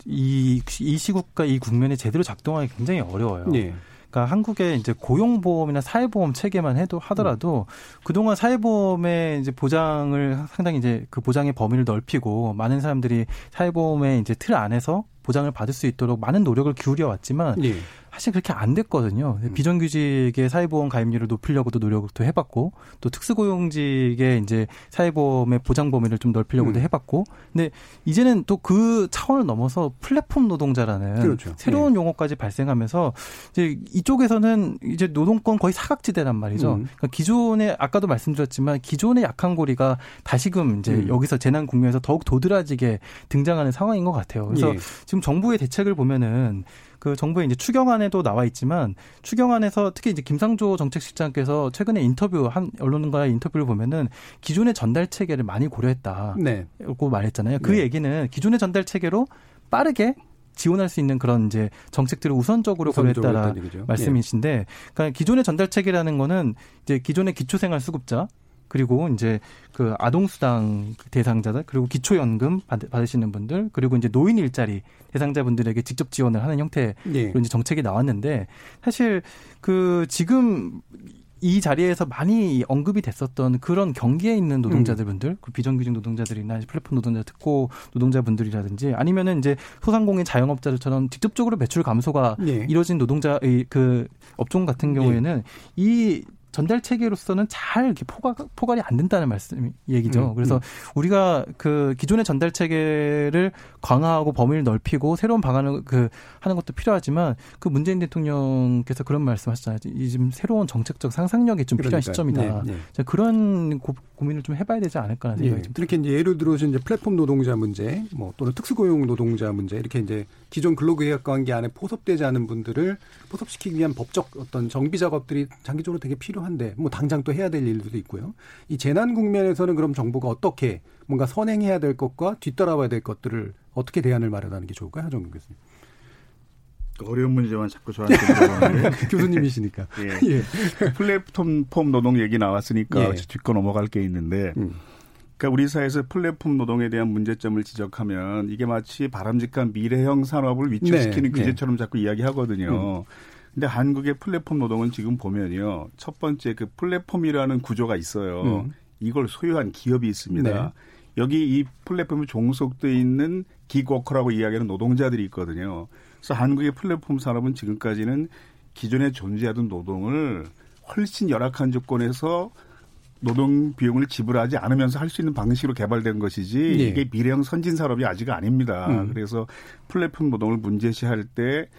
Speaker 5: 이, 이 시국과 이 국면에 제대로 작동하기 굉장히 어려워요. 네. 그러니까 한국의 이제 고용보험이나 사회보험 체계만 해도 하더라도 음. 그동안 사회보험의 이제 보장을 상당히 이제 그 보장의 범위를 넓히고 많은 사람들이 사회보험의 이제 틀 안에서 보장을 받을 수 있도록 많은 노력을 기울여 왔지만 네. 사실 그렇게 안 됐거든요. 음. 비정규직의 사회보험 가입률을 높이려고도 노력도 해봤고 또 특수고용직의 이제 사회보험의 보장 범위를 좀 넓히려고도 음. 해봤고 근데 이제는 또 그 차원을 넘어서 플랫폼 노동자라는 그렇죠. 새로운 네. 용어까지 발생하면서 이제 이쪽에서는 이제 노동권 거의 사각지대란 말이죠. 음. 그러니까 기존에 아까도 말씀드렸지만 기존의 약한 고리가 다시금 이제 음. 여기서 재난 국면에서 더욱 도드라지게 등장하는 상황인 것 같아요. 그래서 예. 지금 정부의 대책을 보면은 그 정부의 이제 추경안에도 나와 있지만 추경안에서 특히 이제 김상조 정책실장께서 최근에 인터뷰 한 언론과의 인터뷰를 보면은 기존의 전달 체계를 많이 고려했다고 네. 말했잖아요. 그 네. 얘기는 기존의 전달 체계로 빠르게 지원할 수 있는 그런 이제 정책들을 우선적으로 고려했다라 말씀이신데, 그러니까 기존의 전달 체계라는 거는 이제 기존의 기초생활 수급자 그리고 이제 그 아동수당 대상자들 그리고 기초연금 받으시는 분들 그리고 이제 노인 일자리 대상자분들에게 직접 지원을 하는 형태로 네. 이제 정책이 나왔는데 사실 그 지금 이 자리에서 많이 언급이 됐었던 그런 경기에 있는 노동자들분들, 음. 그 비정규직 노동자들이나 플랫폼 노동자 특고 노동자분들이라든지 아니면은 이제 소상공인 자영업자들처럼 직접적으로 매출 감소가 네. 이뤄진 노동자의 그 업종 같은 경우에는 네. 이 전달 체계로서는 잘 이렇게 포괄, 포괄이 안 된다는 말씀 얘기죠. 음, 그래서 음. 우리가 그 기존의 전달 체계를 강화하고 범위를 넓히고 새로운 방안을 그 하는 것도 필요하지만 그 문재인 대통령께서 그런 말씀하셨잖아요. 이 지금 새로운 정책적 상상력이 좀 필요한 시점이다. 네, 네. 그런 고, 민을 좀 해봐야 되지 않을까라는 생각이 예, 좀
Speaker 2: 이렇게 이제 예를 들어서 이제 플랫폼 노동자 문제, 뭐 또는 특수고용 노동자 문제 이렇게 이제 기존 근로계약 관계 안에 포섭되지 않은 분들을 포섭시키기 위한 법적 어떤 정비 작업들이 장기적으로 되게 필요한 데 뭐 당장 또 해야 될 일들도 있고요. 이 재난 국면에서는 그럼 정부가 어떻게 뭔가 선행해야 될 것과 뒤따라와야 될 것들을 어떻게 대안을 마련하는 게 좋을까요, 하정근 교수님?
Speaker 4: 어려운 문제만 자꾸 저한테 물어보는데
Speaker 2: 교수님이시니까.
Speaker 4: 예. 예. 플랫폼 노동 얘기 나왔으니까 예. 짚고 넘어갈 게 있는데 음. 그러니까 우리 사회에서 플랫폼 노동에 대한 문제점을 지적하면 이게 마치 바람직한 미래형 산업을 위축시키는 네, 규제처럼 네. 자꾸 이야기하거든요. 음. 근데 한국의 플랫폼 노동은 지금 보면요. 첫 번째 그 플랫폼이라는 구조가 있어요. 음. 이걸 소유한 기업이 있습니다. 네. 여기 이 플랫폼에 종속돼 있는 기워커라고 이야기하는 노동자들이 있거든요. 그래서 한국의 플랫폼 산업은 지금까지는 기존에 존재하던 노동을 훨씬 열악한 조건에서 노동 비용을 지불하지 않으면서 할 수 있는 방식으로 개발된 것이지 네. 이게 미래형 선진 산업이 아직 아닙니다. 음. 그래서 플랫폼 노동을 문제시할 때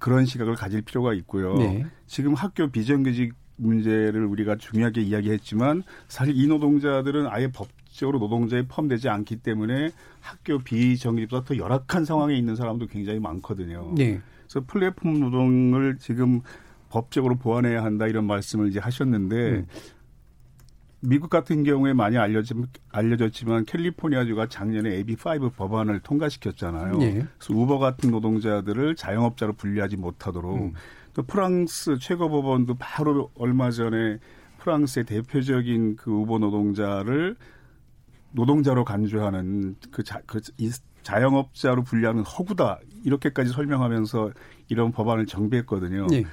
Speaker 4: 그런 시각을 가질 필요가 있고요. 네. 지금 학교 비정규직 문제를 우리가 중요하게 이야기했지만 사실 이 노동자들은 아예 법적으로 노동자에 포함되지 않기 때문에 학교 비정규직보다 더 열악한 상황에 있는 사람도 굉장히 많거든요. 네. 그래서 플랫폼 노동을 지금 법적으로 보완해야 한다 이런 말씀을 이제 하셨는데 음. 미국 같은 경우에 많이 알려지, 알려졌지만 캘리포니아주가 작년에 AB5 법안을 통과시켰잖아요. 네. 그래서 우버 같은 노동자들을 자영업자로 분리하지 못하도록 음. 또 프랑스 최고법원도 바로 얼마 전에 프랑스의 대표적인 그 우버 노동자를 노동자로 간주하는 그, 자, 그 이, 자영업자로 분리하는 허구다 이렇게까지 설명하면서 이런 법안을 정비했거든요. 네.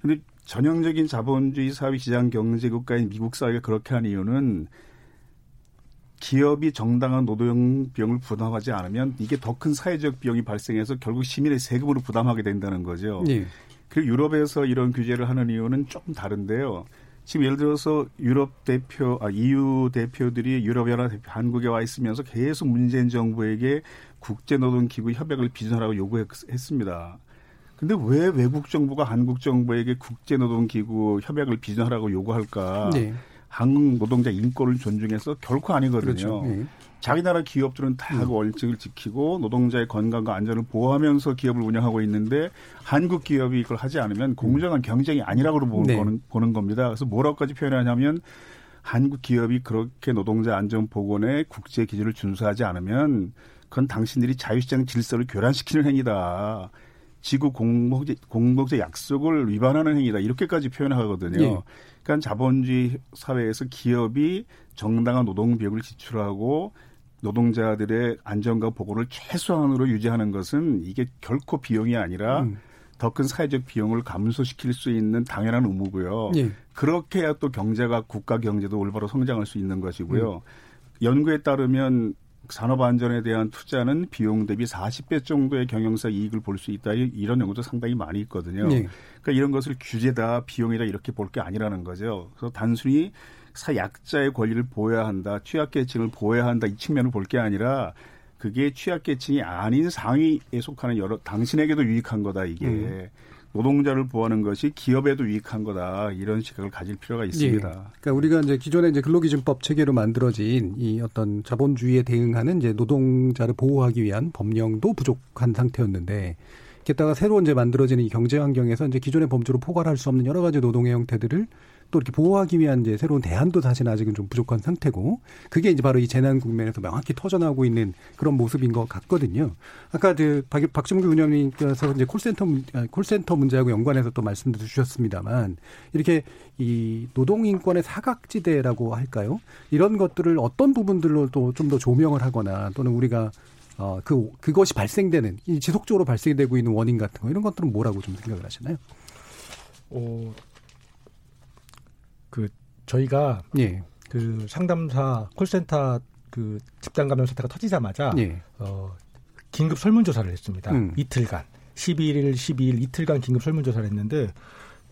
Speaker 4: 근데 전형적인 자본주의 사회 시장 경제 국가인 미국 사회가 그렇게 한 이유는 기업이 정당한 노동 비용을 부담하지 않으면 이게 더 큰 사회적 비용이 발생해서 결국 시민의 세금으로 부담하게 된다는 거죠. 네. 그리고 유럽에서 이런 규제를 하는 이유는 조금 다른데요. 지금 예를 들어서 유럽 대표, 아, EU 대표들이 유럽연합 대표 한국에 와 있으면서 계속 문재인 정부에게 국제노동기구 협약을 비준하라고 요구했습니다. 근데 왜 외국 정부가 한국 정부에게 국제노동기구 협약을 비준하라고 요구할까? 네. 한국 노동자 인권을 존중해서 결코 아니거든요. 그렇죠. 네. 자기 나라 기업들은 다 음. 원칙을 지키고 노동자의 건강과 안전을 보호하면서 기업을 운영하고 있는데 한국 기업이 이걸 하지 않으면 공정한 경쟁이 아니라고 보는, 네. 보는 겁니다. 그래서 뭐라고까지 표현하냐면 한국 기업이 그렇게 노동자 안전 보건의 국제 기준을 준수하지 않으면 그건 당신들이 자유시장 질서를 교란시키는 행위다. 지구 공복제, 공복제 약속을 위반하는 행위다. 이렇게까지 표현하거든요. 네. 그러니까 자본주의 사회에서 기업이 정당한 노동 비용을 지출하고 노동자들의 안전과 보건을 최소한으로 유지하는 것은 이게 결코 비용이 아니라 음. 더큰 사회적 비용을 감소시킬 수 있는 당연한 의무고요. 예. 그렇게 해야 또 경제가 국가 경제도 올바로 성장할 수 있는 것이고요. 음. 연구에 따르면 산업 안전에 대한 투자는 비용 대비 40배 정도의 경영사 이익을 볼 수 있다. 이런 연구도 상당히 많이 있거든요. 네. 그러니까 이런 것을 규제다, 비용이다 이렇게 볼 게 아니라는 거죠. 그래서 단순히 사약자의 권리를 보호해야 한다, 취약계층을 보호해야 한다 이 측면을 볼 게 아니라 그게 취약계층이 아닌 상위에 속하는 여러 당신에게도 유익한 거다 이게. 음. 노동자를 보호하는 것이 기업에도 유익한 거다 이런 시각을 가질 필요가 예. 있습니다. 예.
Speaker 2: 그러니까 우리가 이제 기존의 이제 근로기준법 체계로 만들어진 이 어떤 자본주의에 대응하는 이제 노동자를 보호하기 위한 법령도 부족한 상태였는데 게다가 새로 이제 만들어지는 이 경제 환경에서 이제 기존의 범주로 포괄할 수 없는 여러 가지 노동의 형태들을 또 이렇게 보호하기 위한 이제 새로운 대안도 사실 아직은 좀 부족한 상태고 그게 이제 바로 이 재난 국면에서 명확히 터져나오고 있는 그런 모습인 것 같거든요. 아까 그 박, 박준규 운영님께서 이제 콜센터 아, 콜센터 문제하고 연관해서 또 말씀도 주셨습니다만 이렇게 이 노동 인권의 사각지대라고 할까요? 이런 것들을 어떤 부분들로 또 좀 더 조명을 하거나 또는 우리가 어, 그, 그것이 발생되는, 이 지속적으로 발생되고 있는 원인 같은 거, 이런 것들은 뭐라고 좀 생각을 하시나요? 어,
Speaker 6: 그 저희가 예. 그 상담사 콜센터 그 집단 감염 사태가 터지자마자 예. 어 긴급 설문조사를 했습니다. 음. 이틀간 11일, 12일 이틀간 긴급 설문조사를 했는데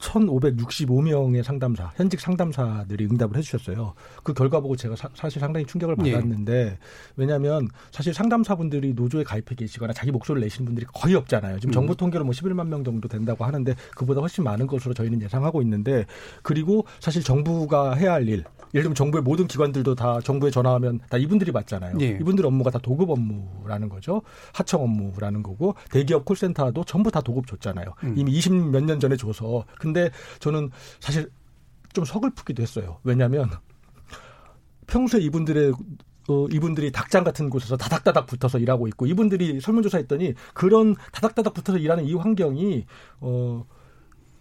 Speaker 6: 1,565명의 상담사, 현직 상담사들이 응답을 해주셨어요. 그 결과 보고 제가 사, 실 상당히 충격을 예. 받았는데 예. 왜냐하면 사실 상담사분들이 노조에 가입해 계시거나 자기 목소리를 내시는 분들이 거의 없잖아요. 지금 음. 정부 통계로 뭐 11만 명 정도 된다고 하는데 그보다 훨씬 많은 것으로 저희는 예상하고 있는데 그리고 사실 정부가 해야 할 일, 예를 들면 정부의 모든 기관들도 다 정부에 전화하면 다 이분들이 받잖아요. 예. 이분들 업무가 다 도급 업무라는 거죠. 하청 업무라는 거고 대기업 콜센터도 전부 다 도급 줬잖아요. 음. 이미 20 몇 년 전에 줘서 근데 저는 사실 좀 서글프기도 했어요. 왜냐하면 평소에 이분들의 어, 이분들이 닭장 같은 곳에서 다닥다닥 붙어서 일하고 있고 이분들이 설문조사 했더니 그런 다닥다닥 붙어서 일하는 이 환경이 어,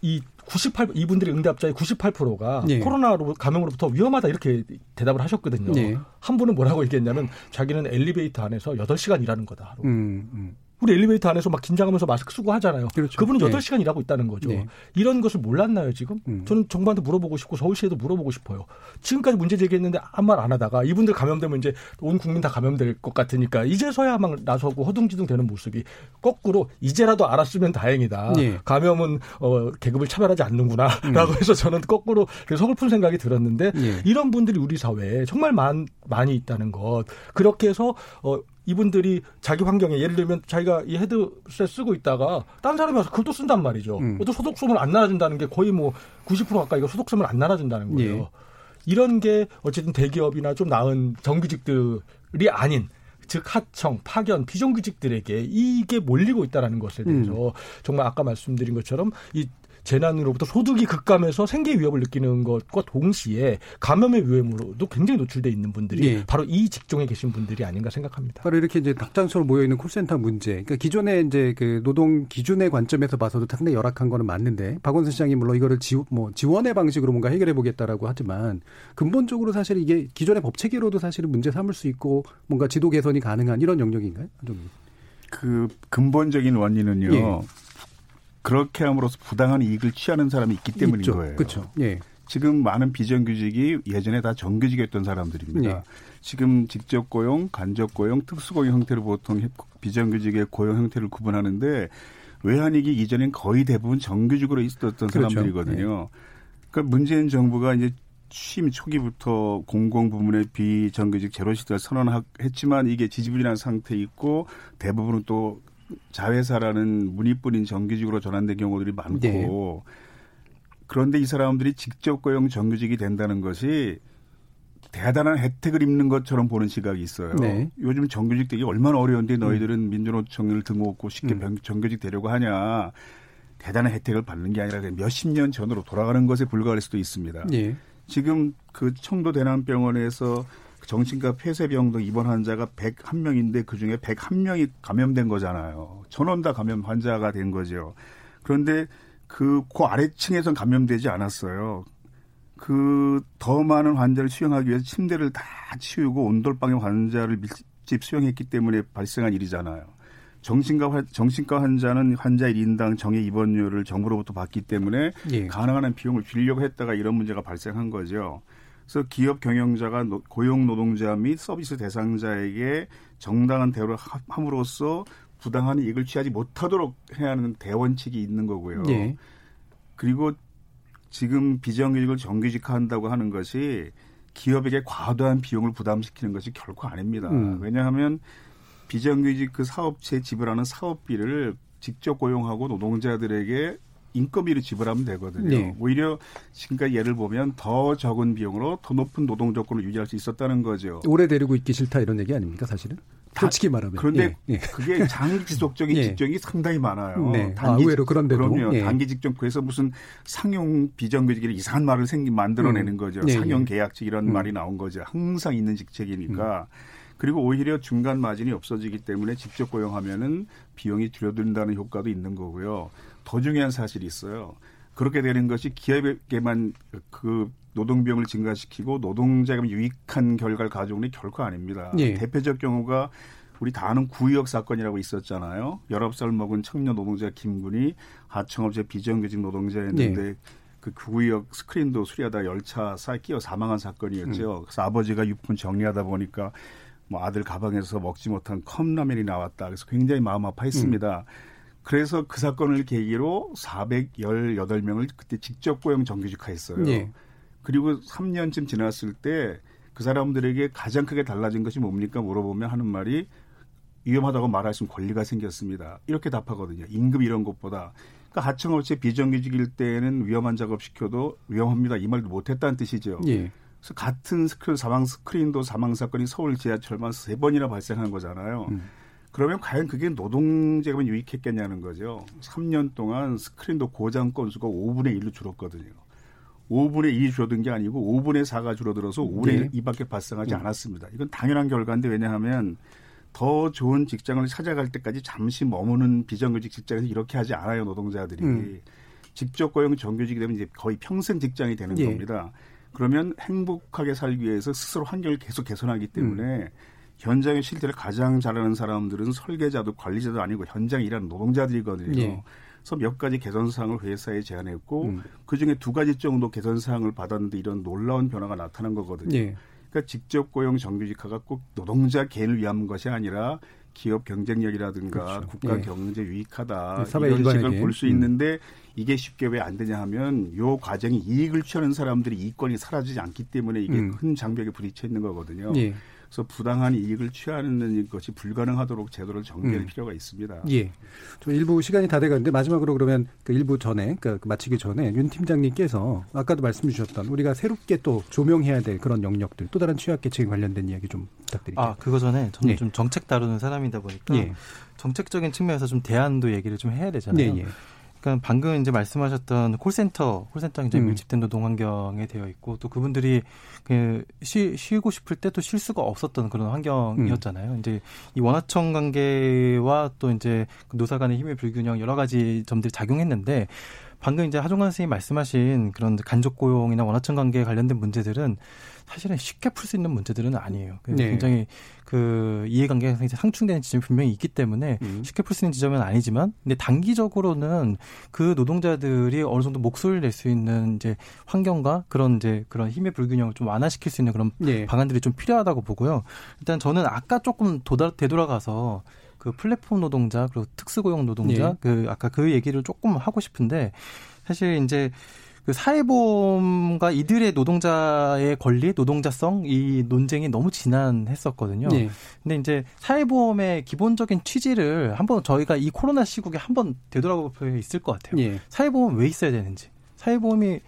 Speaker 6: 이 98, 이분들이 응답자의 98%가 네. 코로나로 감염으로부터 위험하다 이렇게 대답을 하셨거든요. 네. 한 분은 뭐라고 얘기했냐면 자기는 엘리베이터 안에서 8시간 일하는 거다. 음, 음. 우리 엘리베이터 안에서 막 긴장하면서 마스크 쓰고 하잖아요. 그렇죠. 그분은 네. 8시간 일하고 있다는 거죠. 네. 이런 것을 몰랐나요, 지금? 음. 저는 정부한테 물어보고 싶고 서울시에도 물어보고 싶어요. 지금까지 문제 제기했는데 아무 말 안 하다가 이분들 감염되면 이제 온 국민 다 감염될 것 같으니까 이제서야 막 나서고 허둥지둥 되는 모습이 거꾸로 이제라도 알았으면 다행이다. 네. 감염은 어, 계급을 차별하지 않는구나. 음. 라고 해서 저는 거꾸로 서글픈 생각이 들었는데 네. 이런 분들이 우리 사회에 정말 많, 많이 있다는 것. 그렇게 해서 어, 이분들이 자기 환경에 예를 들면 자기가 이 헤드셋 쓰고 있다가 딴 사람이 와서 그것도 쓴단 말이죠. 음. 또 소독솜을 안 날아준다는 게 거의 뭐 90% 가까이 이거 소독솜을 안 날아준다는 거예요. 예. 이런 게 어쨌든 대기업이나 좀 나은 정규직들이 아닌 즉 하청, 파견, 비정규직들에게 이게 몰리고 있다라는 것에 대해서 음. 정말 아까 말씀드린 것처럼 이 재난으로부터 소득이 급감해서 생계 위협을 느끼는 것과 동시에 감염의 위험으로도 굉장히 노출돼 있는 분들이 예. 바로 이 직종에 계신 분들이 아닌가 생각합니다.
Speaker 2: 바로 이렇게 이제 닭장처럼 모여 있는 콜센터 문제. 그러니까 기존에 이제 그 노동 기준의 관점에서 봐서도 상당히 열악한 거는 맞는데 박원순 시장이 물론 이거를 지, 뭐 지원의 방식으로 뭔가 해결해 보겠다라고 하지만 근본적으로 사실 이게 기존의 법 체계로도 사실은 문제 삼을 수 있고 뭔가 지도 개선이 가능한 이런 영역인가요?
Speaker 4: 그 근본적인 원인은요. 예. 그렇게 함으로써 부당한 이익을 취하는 사람이 있기 때문인 있죠. 거예요.
Speaker 2: 그렇죠. 예.
Speaker 4: 지금 많은 비정규직이 예전에 다 정규직이었던 사람들입니다. 예. 지금 직접 고용, 간접 고용, 특수 고용 형태로 보통 비정규직의 고용 형태를 구분하는데 외환위기 이전엔 거의 대부분 정규직으로 있었던 그렇죠. 사람들이거든요. 예. 그러니까 문재인 정부가 이제 취임 초기부터 공공 부문의 비정규직 제로 시대를 선언했지만 이게 지지부진한 상태에 있고 대부분은 또 자회사라는 문의뿐인 정규직으로 전환된 경우들이 많고 네. 그런데 이 사람들이 직접 고용 정규직이 된다는 것이 대단한 혜택을 입는 것처럼 보는 시각이 있어요. 네. 요즘 정규직 되기 얼마나 어려운데 너희들은 음. 민주노총을 등록고 쉽게 음. 정규직 되려고 하냐. 대단한 혜택을 받는 게 아니라 몇십 년 전으로 돌아가는 것에 불과할 수도 있습니다. 네. 지금 그 청도 대남병원에서 정신과 폐쇄병 등 입원 환자가 101명인데 그중에 101명이 감염된 거잖아요. 전원 다 감염 환자가 된 거죠. 그런데 그, 그 아래층에선 감염되지 않았어요. 그 더 많은 환자를 수용하기 위해서 침대를 다 치우고 온돌방의 환자를 밀집 수용했기 때문에 발생한 일이잖아요. 정신과 정신과 환자는 환자 1인당 정예 입원료를 정부로부터 받기 때문에 예. 가능한 비용을 빌려고 했다가 이런 문제가 발생한 거죠. 그래서 기업 경영자가 고용 노동자 및 서비스 대상자에게 정당한 대우를 함으로써 부당한 이익을 취하지 못하도록 해야 하는 대원칙이 있는 거고요. 예. 그리고 지금 비정규직을 정규직화한다고 하는 것이 기업에게 과도한 비용을 부담시키는 것이 결코 아닙니다. 음. 왜냐하면 비정규직 그 사업체에 지불하는 사업비를 직접 고용하고 노동자들에게 인건비를 지불하면 되거든요. 네. 오히려 지금까지 예를 보면 더 적은 비용으로 더 높은 노동 조건을 유지할 수 있었다는 거죠.
Speaker 2: 오래 데리고 있기 싫다 이런 얘기 아닙니까 사실은? 솔직히 말하면.
Speaker 4: 그런데 예, 예. 그게 장기 지속적인 예. 직종이 상당히 많아요. 네.
Speaker 2: 단기, 아, 의외로 그런데도.
Speaker 4: 그럼요. 예. 단기 직종 그래서 무슨 상용 비정규직이 이상한 말을 생기 만들어내는 음. 거죠. 네. 상용 계약직 이런 음. 말이 나온 거죠. 항상 있는 직책이니까. 음. 그리고 오히려 중간 마진이 없어지기 때문에 직접 고용하면은 비용이 줄어든다는 효과도 있는 거고요. 더 중요한 사실이 있어요. 그렇게 되는 것이 기업에게만 그 노동 비용을 증가시키고 노동자에게 유익한 결과를 가져오는 게 결코 아닙니다. 예. 대표적 경우가 우리 다 아는 구의역 사건이라고 있었잖아요. 19살 먹은 청년 노동자 김군이 하청업체 비정규직 노동자였는데 예. 그 구의역 스크린도 수리하다 열차 사이 끼어 사망한 사건이었죠. 음. 그래서 아버지가 유품 정리하다 보니까 뭐 아들 가방에서 먹지 못한 컵라면이 나왔다. 그래서 굉장히 마음 아파했습니다. 음. 그래서 그 사건을 계기로 418명을 그때 직접 고용 정규직화했어요. 예. 그리고 3년쯤 지났을 때 그 사람들에게 가장 크게 달라진 것이 뭡니까 물어보면 하는 말이 위험하다고 말할 수 있는 권리가 생겼습니다. 이렇게 답하거든요. 임금 이런 것보다. 그러니까 하청업체 비정규직일 때는 위험한 작업 시켜도 위험합니다. 이 말도 못했다는 뜻이죠. 예. 그래서 같은 스크린 사망 스크린도어 사망 사건이 서울 지하철만 세 번이나 발생한 거잖아요. 음. 그러면 과연 그게 노동자에게만 유익했겠냐는 거죠. 3년 동안 스크린도어 고장 건수가 5분의 1로 줄었거든요. 5분의 1이 줄어든 게 아니고 5분의 4가 줄어들어서 5분의 네. 1밖에 발생하지 음. 않았습니다. 이건 당연한 결과인데 왜냐하면 더 좋은 직장을 찾아갈 때까지 잠시 머무는 비정규직 직장에서 이렇게 하지 않아요 노동자들이 음. 직접 고용 정규직이 되면 이제 거의 평생 직장이 되는 예. 겁니다. 그러면 행복하게 살기 위해서 스스로 환경을 계속 개선하기 때문에 음. 현장의 실태를 가장 잘하는 사람들은 설계자도 관리자도 아니고 현장에 일하는 노동자들이거든요. 예. 그래서 몇 가지 개선 사항을 회사에 제안했고 음. 그 중에 두 가지 정도 개선 사항을 받았는데 이런 놀라운 변화가 나타난 거거든요. 예. 그러니까 직접 고용 정규직화가 꼭 노동자 개인을 위한 것이 아니라 기업 경쟁력이라든가 그렇죠. 국가 예. 경제 유익하다 네, 이런 식을 볼 수 있는데 음. 이게 쉽게 왜 안 되냐 하면 요 과정이 이익을 취하는 사람들이 이권이 사라지지 않기 때문에 이게 음. 큰 장벽에 부딪혀 있는 거거든요. 예. 그래서 부당한 이익을 취하는 것이 불가능하도록 제도를 정비할 음. 필요가 있습니다.
Speaker 2: 예. 좀 일부 시간이 다 돼가는데 마지막으로 그러면 그 일부 전에 그 마치기 전에 윤 팀장님께서 아까도 말씀 주셨던 우리가 새롭게 또 조명해야 될 그런 영역들 또 다른 취약 계층에 관련된 이야기 좀 부탁드릴게요.
Speaker 5: 아 그거 전에 저는 예. 좀 정책 다루는 사람이다 보니까 예. 정책적인 측면에서 좀 대안도 얘기를 좀 해야 되잖아요. 예, 예. 그러니까 방금 이제 말씀하셨던 콜센터, 콜센터 이제 음. 밀집된 노동 환경에 되어 있고 또 그분들이 그 쉬, 쉬고 싶을 때 또 쉴 수가 없었던 그런 환경이었잖아요. 음. 이제 이 원하청 관계와 또 이제 그 노사 간의 힘의 불균형 여러 가지 점들이 작용했는데 방금 이제 하종강 선생님 말씀하신 그런 간접 고용이나 원하청 관계에 관련된 문제들은 사실은 쉽게 풀 수 있는 문제들은 아니에요. 네. 굉장히 그 이해관계가 상충되는 지점이 분명히 있기 때문에 음. 쉽게 풀 수 있는 지점은 아니지만 근데 단기적으로는 그 노동자들이 어느 정도 목소리를 낼 수 있는 이제 환경과 그런 이제 그런 힘의 불균형을 좀 완화시킬 수 있는 그런 네. 방안들이 좀 필요하다고 보고요. 일단 저는 아까 조금 도다, 되돌아가서 그 플랫폼 노동자 그리고 특수고용 노동자 네. 그 아까 그 얘기를 조금 하고 싶은데 사실 이제 그 사회보험과 이들의 노동자의 권리, 노동자성 이 논쟁이 너무 지난했었거든요. 네. 근데 이제 사회보험의 기본적인 취지를 한번 저희가 이 코로나 시국에 한번 되돌아볼 필요 있을 것 같아요. 네. 사회보험 왜 있어야 되는지. 사회보험이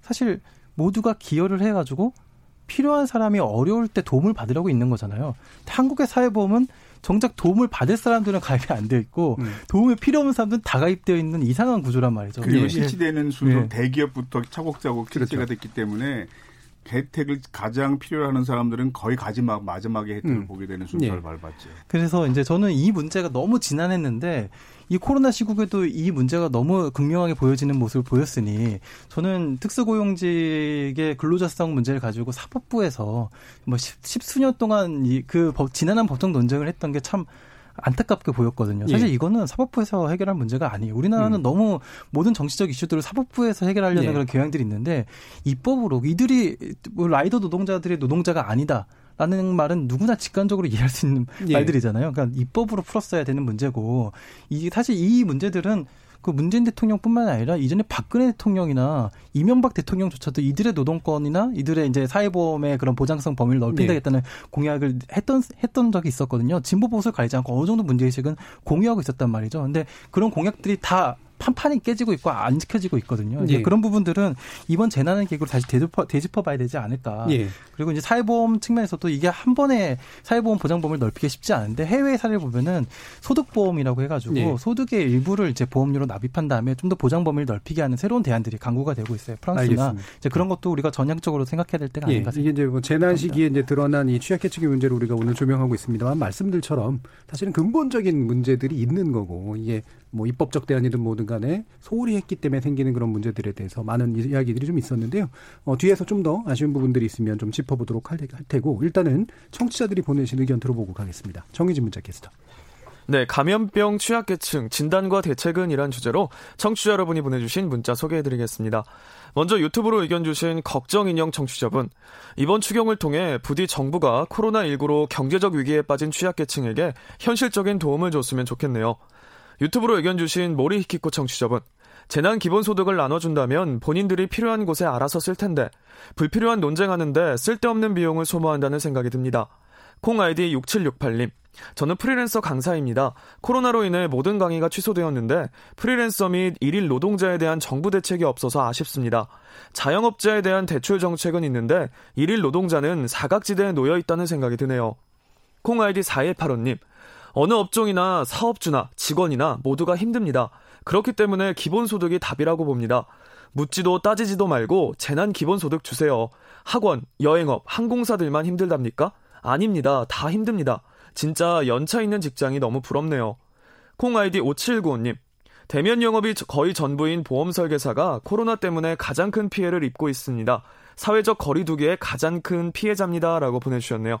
Speaker 5: 사실 모두가 기여를 해가지고 필요한 사람이 어려울 때 도움을 받으려고 있는 거잖아요. 한국의 사회보험은 정작 도움을 받을 사람들은 가입이 안 되어 있고 음. 도움이 필요 없는 사람들은 다 가입되어 있는 이상한 구조란 말이죠.
Speaker 4: 그리고 예. 실시되는 수도 예. 대기업부터 차곡차곡 실시가 그렇죠. 됐기 때문에 혜택을 가장 필요로 하는 사람들은 거의 가지막 마지막에 혜택을 음. 보게 되는 순서를 예. 밟았죠.
Speaker 5: 그래서 이제 저는 이 문제가 너무 지난했는데 이 코로나 시국에도 이 문제가 너무 극명하게 보여지는 모습을 보였으니 저는 특수고용직의 근로자성 문제를 가지고 사법부에서 뭐 십, 십수년 동안 이 그 지난한 법정 논쟁을 했던 게 참 안타깝게 보였거든요. 사실 예. 이거는 사법부에서 해결할 문제가 아니에요. 우리나라는 음. 너무 모든 정치적 이슈들을 사법부에서 해결하려는 예. 그런 경향들이 있는데 입법으로 이들이 뭐 라이더 노동자들의 노동자가 아니다. 라는 말은 누구나 직관적으로 이해할 수 있는 예. 말들이잖아요. 그러니까 입법으로 풀었어야 되는 문제고 이 사실 이 문제들은 그 문재인 대통령뿐만 아니라 이전에 박근혜 대통령이나 이명박 대통령조차도 이들의 노동권이나 이들의 이제 사회보험의 그런 보장성 범위를 넓힌다겠다는 네. 공약을 했던 했던 적이 있었거든요. 진보 보수를 가리지 않고 어느 정도 문제의식은 공유하고 있었단 말이죠. 근데 그런 공약들이 다 판판이 깨지고 있고 안 지켜지고 있거든요. 예. 그런 부분들은 이번 재난의 계기로 다시 되짚어, 되짚어 봐야 되지 않을까. 예. 그리고 이제 사회보험 측면에서도 이게 한 번에 사회보험 보장범위를 넓히기 쉽지 않은데 해외 사례를 보면은 소득보험이라고 해가지고 예. 소득의 일부를 이제 보험료로 납입한 다음에 좀 더 보장 범위를 넓히게 하는 새로운 대안들이 강구가 되고 있어요. 프랑스나 알겠습니다. 이제 그런 것도 우리가 전향적으로 생각해야 될 때가 예. 아닌가
Speaker 2: 생각합니다. 이게 이제 뭐 재난 시기에 이제 드러난 이 취약계층의 문제를 우리가 오늘 조명하고 있습니다만 말씀들처럼 사실은 근본적인 문제들이 있는 거고 이게 뭐 입법적 대안이든 뭐든 간에 소홀히 했기 때문에 생기는 그런 문제들에 대해서 많은 이야기들이 좀 있었는데요. 어, 뒤에서 좀 더 아쉬운 부분들이 있으면 좀 짚어보도록 할, 할 테고 일단은 청취자들이 보내신 의견 들어보고 가겠습니다. 정희진 문자 캐스터.
Speaker 7: 네, 감염병 취약계층 진단과 대책은 이란 주제로 청취자 여러분이 보내주신 문자 소개해드리겠습니다. 먼저 유튜브로 의견 주신 걱정 인형 청취자분. 이번 추경을 통해 부디 정부가 코로나19로 경제적 위기에 빠진 취약계층에게 현실적인 도움을 줬으면 좋겠네요. 유튜브로 의견 주신 모리히키코 청취자분. 재난 기본소득을 나눠준다면 본인들이 필요한 곳에 알아서 쓸 텐데 불필요한 논쟁하는데 쓸데없는 비용을 소모한다는 생각이 듭니다. 콩 아이디 6768님. 저는 프리랜서 강사입니다. 코로나로 인해 모든 강의가 취소되었는데 프리랜서 및 일일 노동자에 대한 정부 대책이 없어서 아쉽습니다. 자영업자에 대한 대출 정책은 있는데 일일 노동자는 사각지대에 놓여 있다는 생각이 드네요. 콩 아이디 4185님. 어느 업종이나 사업주나 직원이나 모두가 힘듭니다. 그렇기 때문에 기본소득이 답이라고 봅니다. 묻지도 따지지도 말고 재난 기본소득 주세요. 학원, 여행업, 항공사들만 힘들답니까? 아닙니다. 다 힘듭니다. 진짜 연차 있는 직장이 너무 부럽네요. 콩 아이디 5795님. 대면 영업이 거의 전부인 보험 설계사가 코로나 때문에 가장 큰 피해를 입고 있습니다. 사회적 거리두기의 가장 큰 피해자입니다. 라고 보내주셨네요.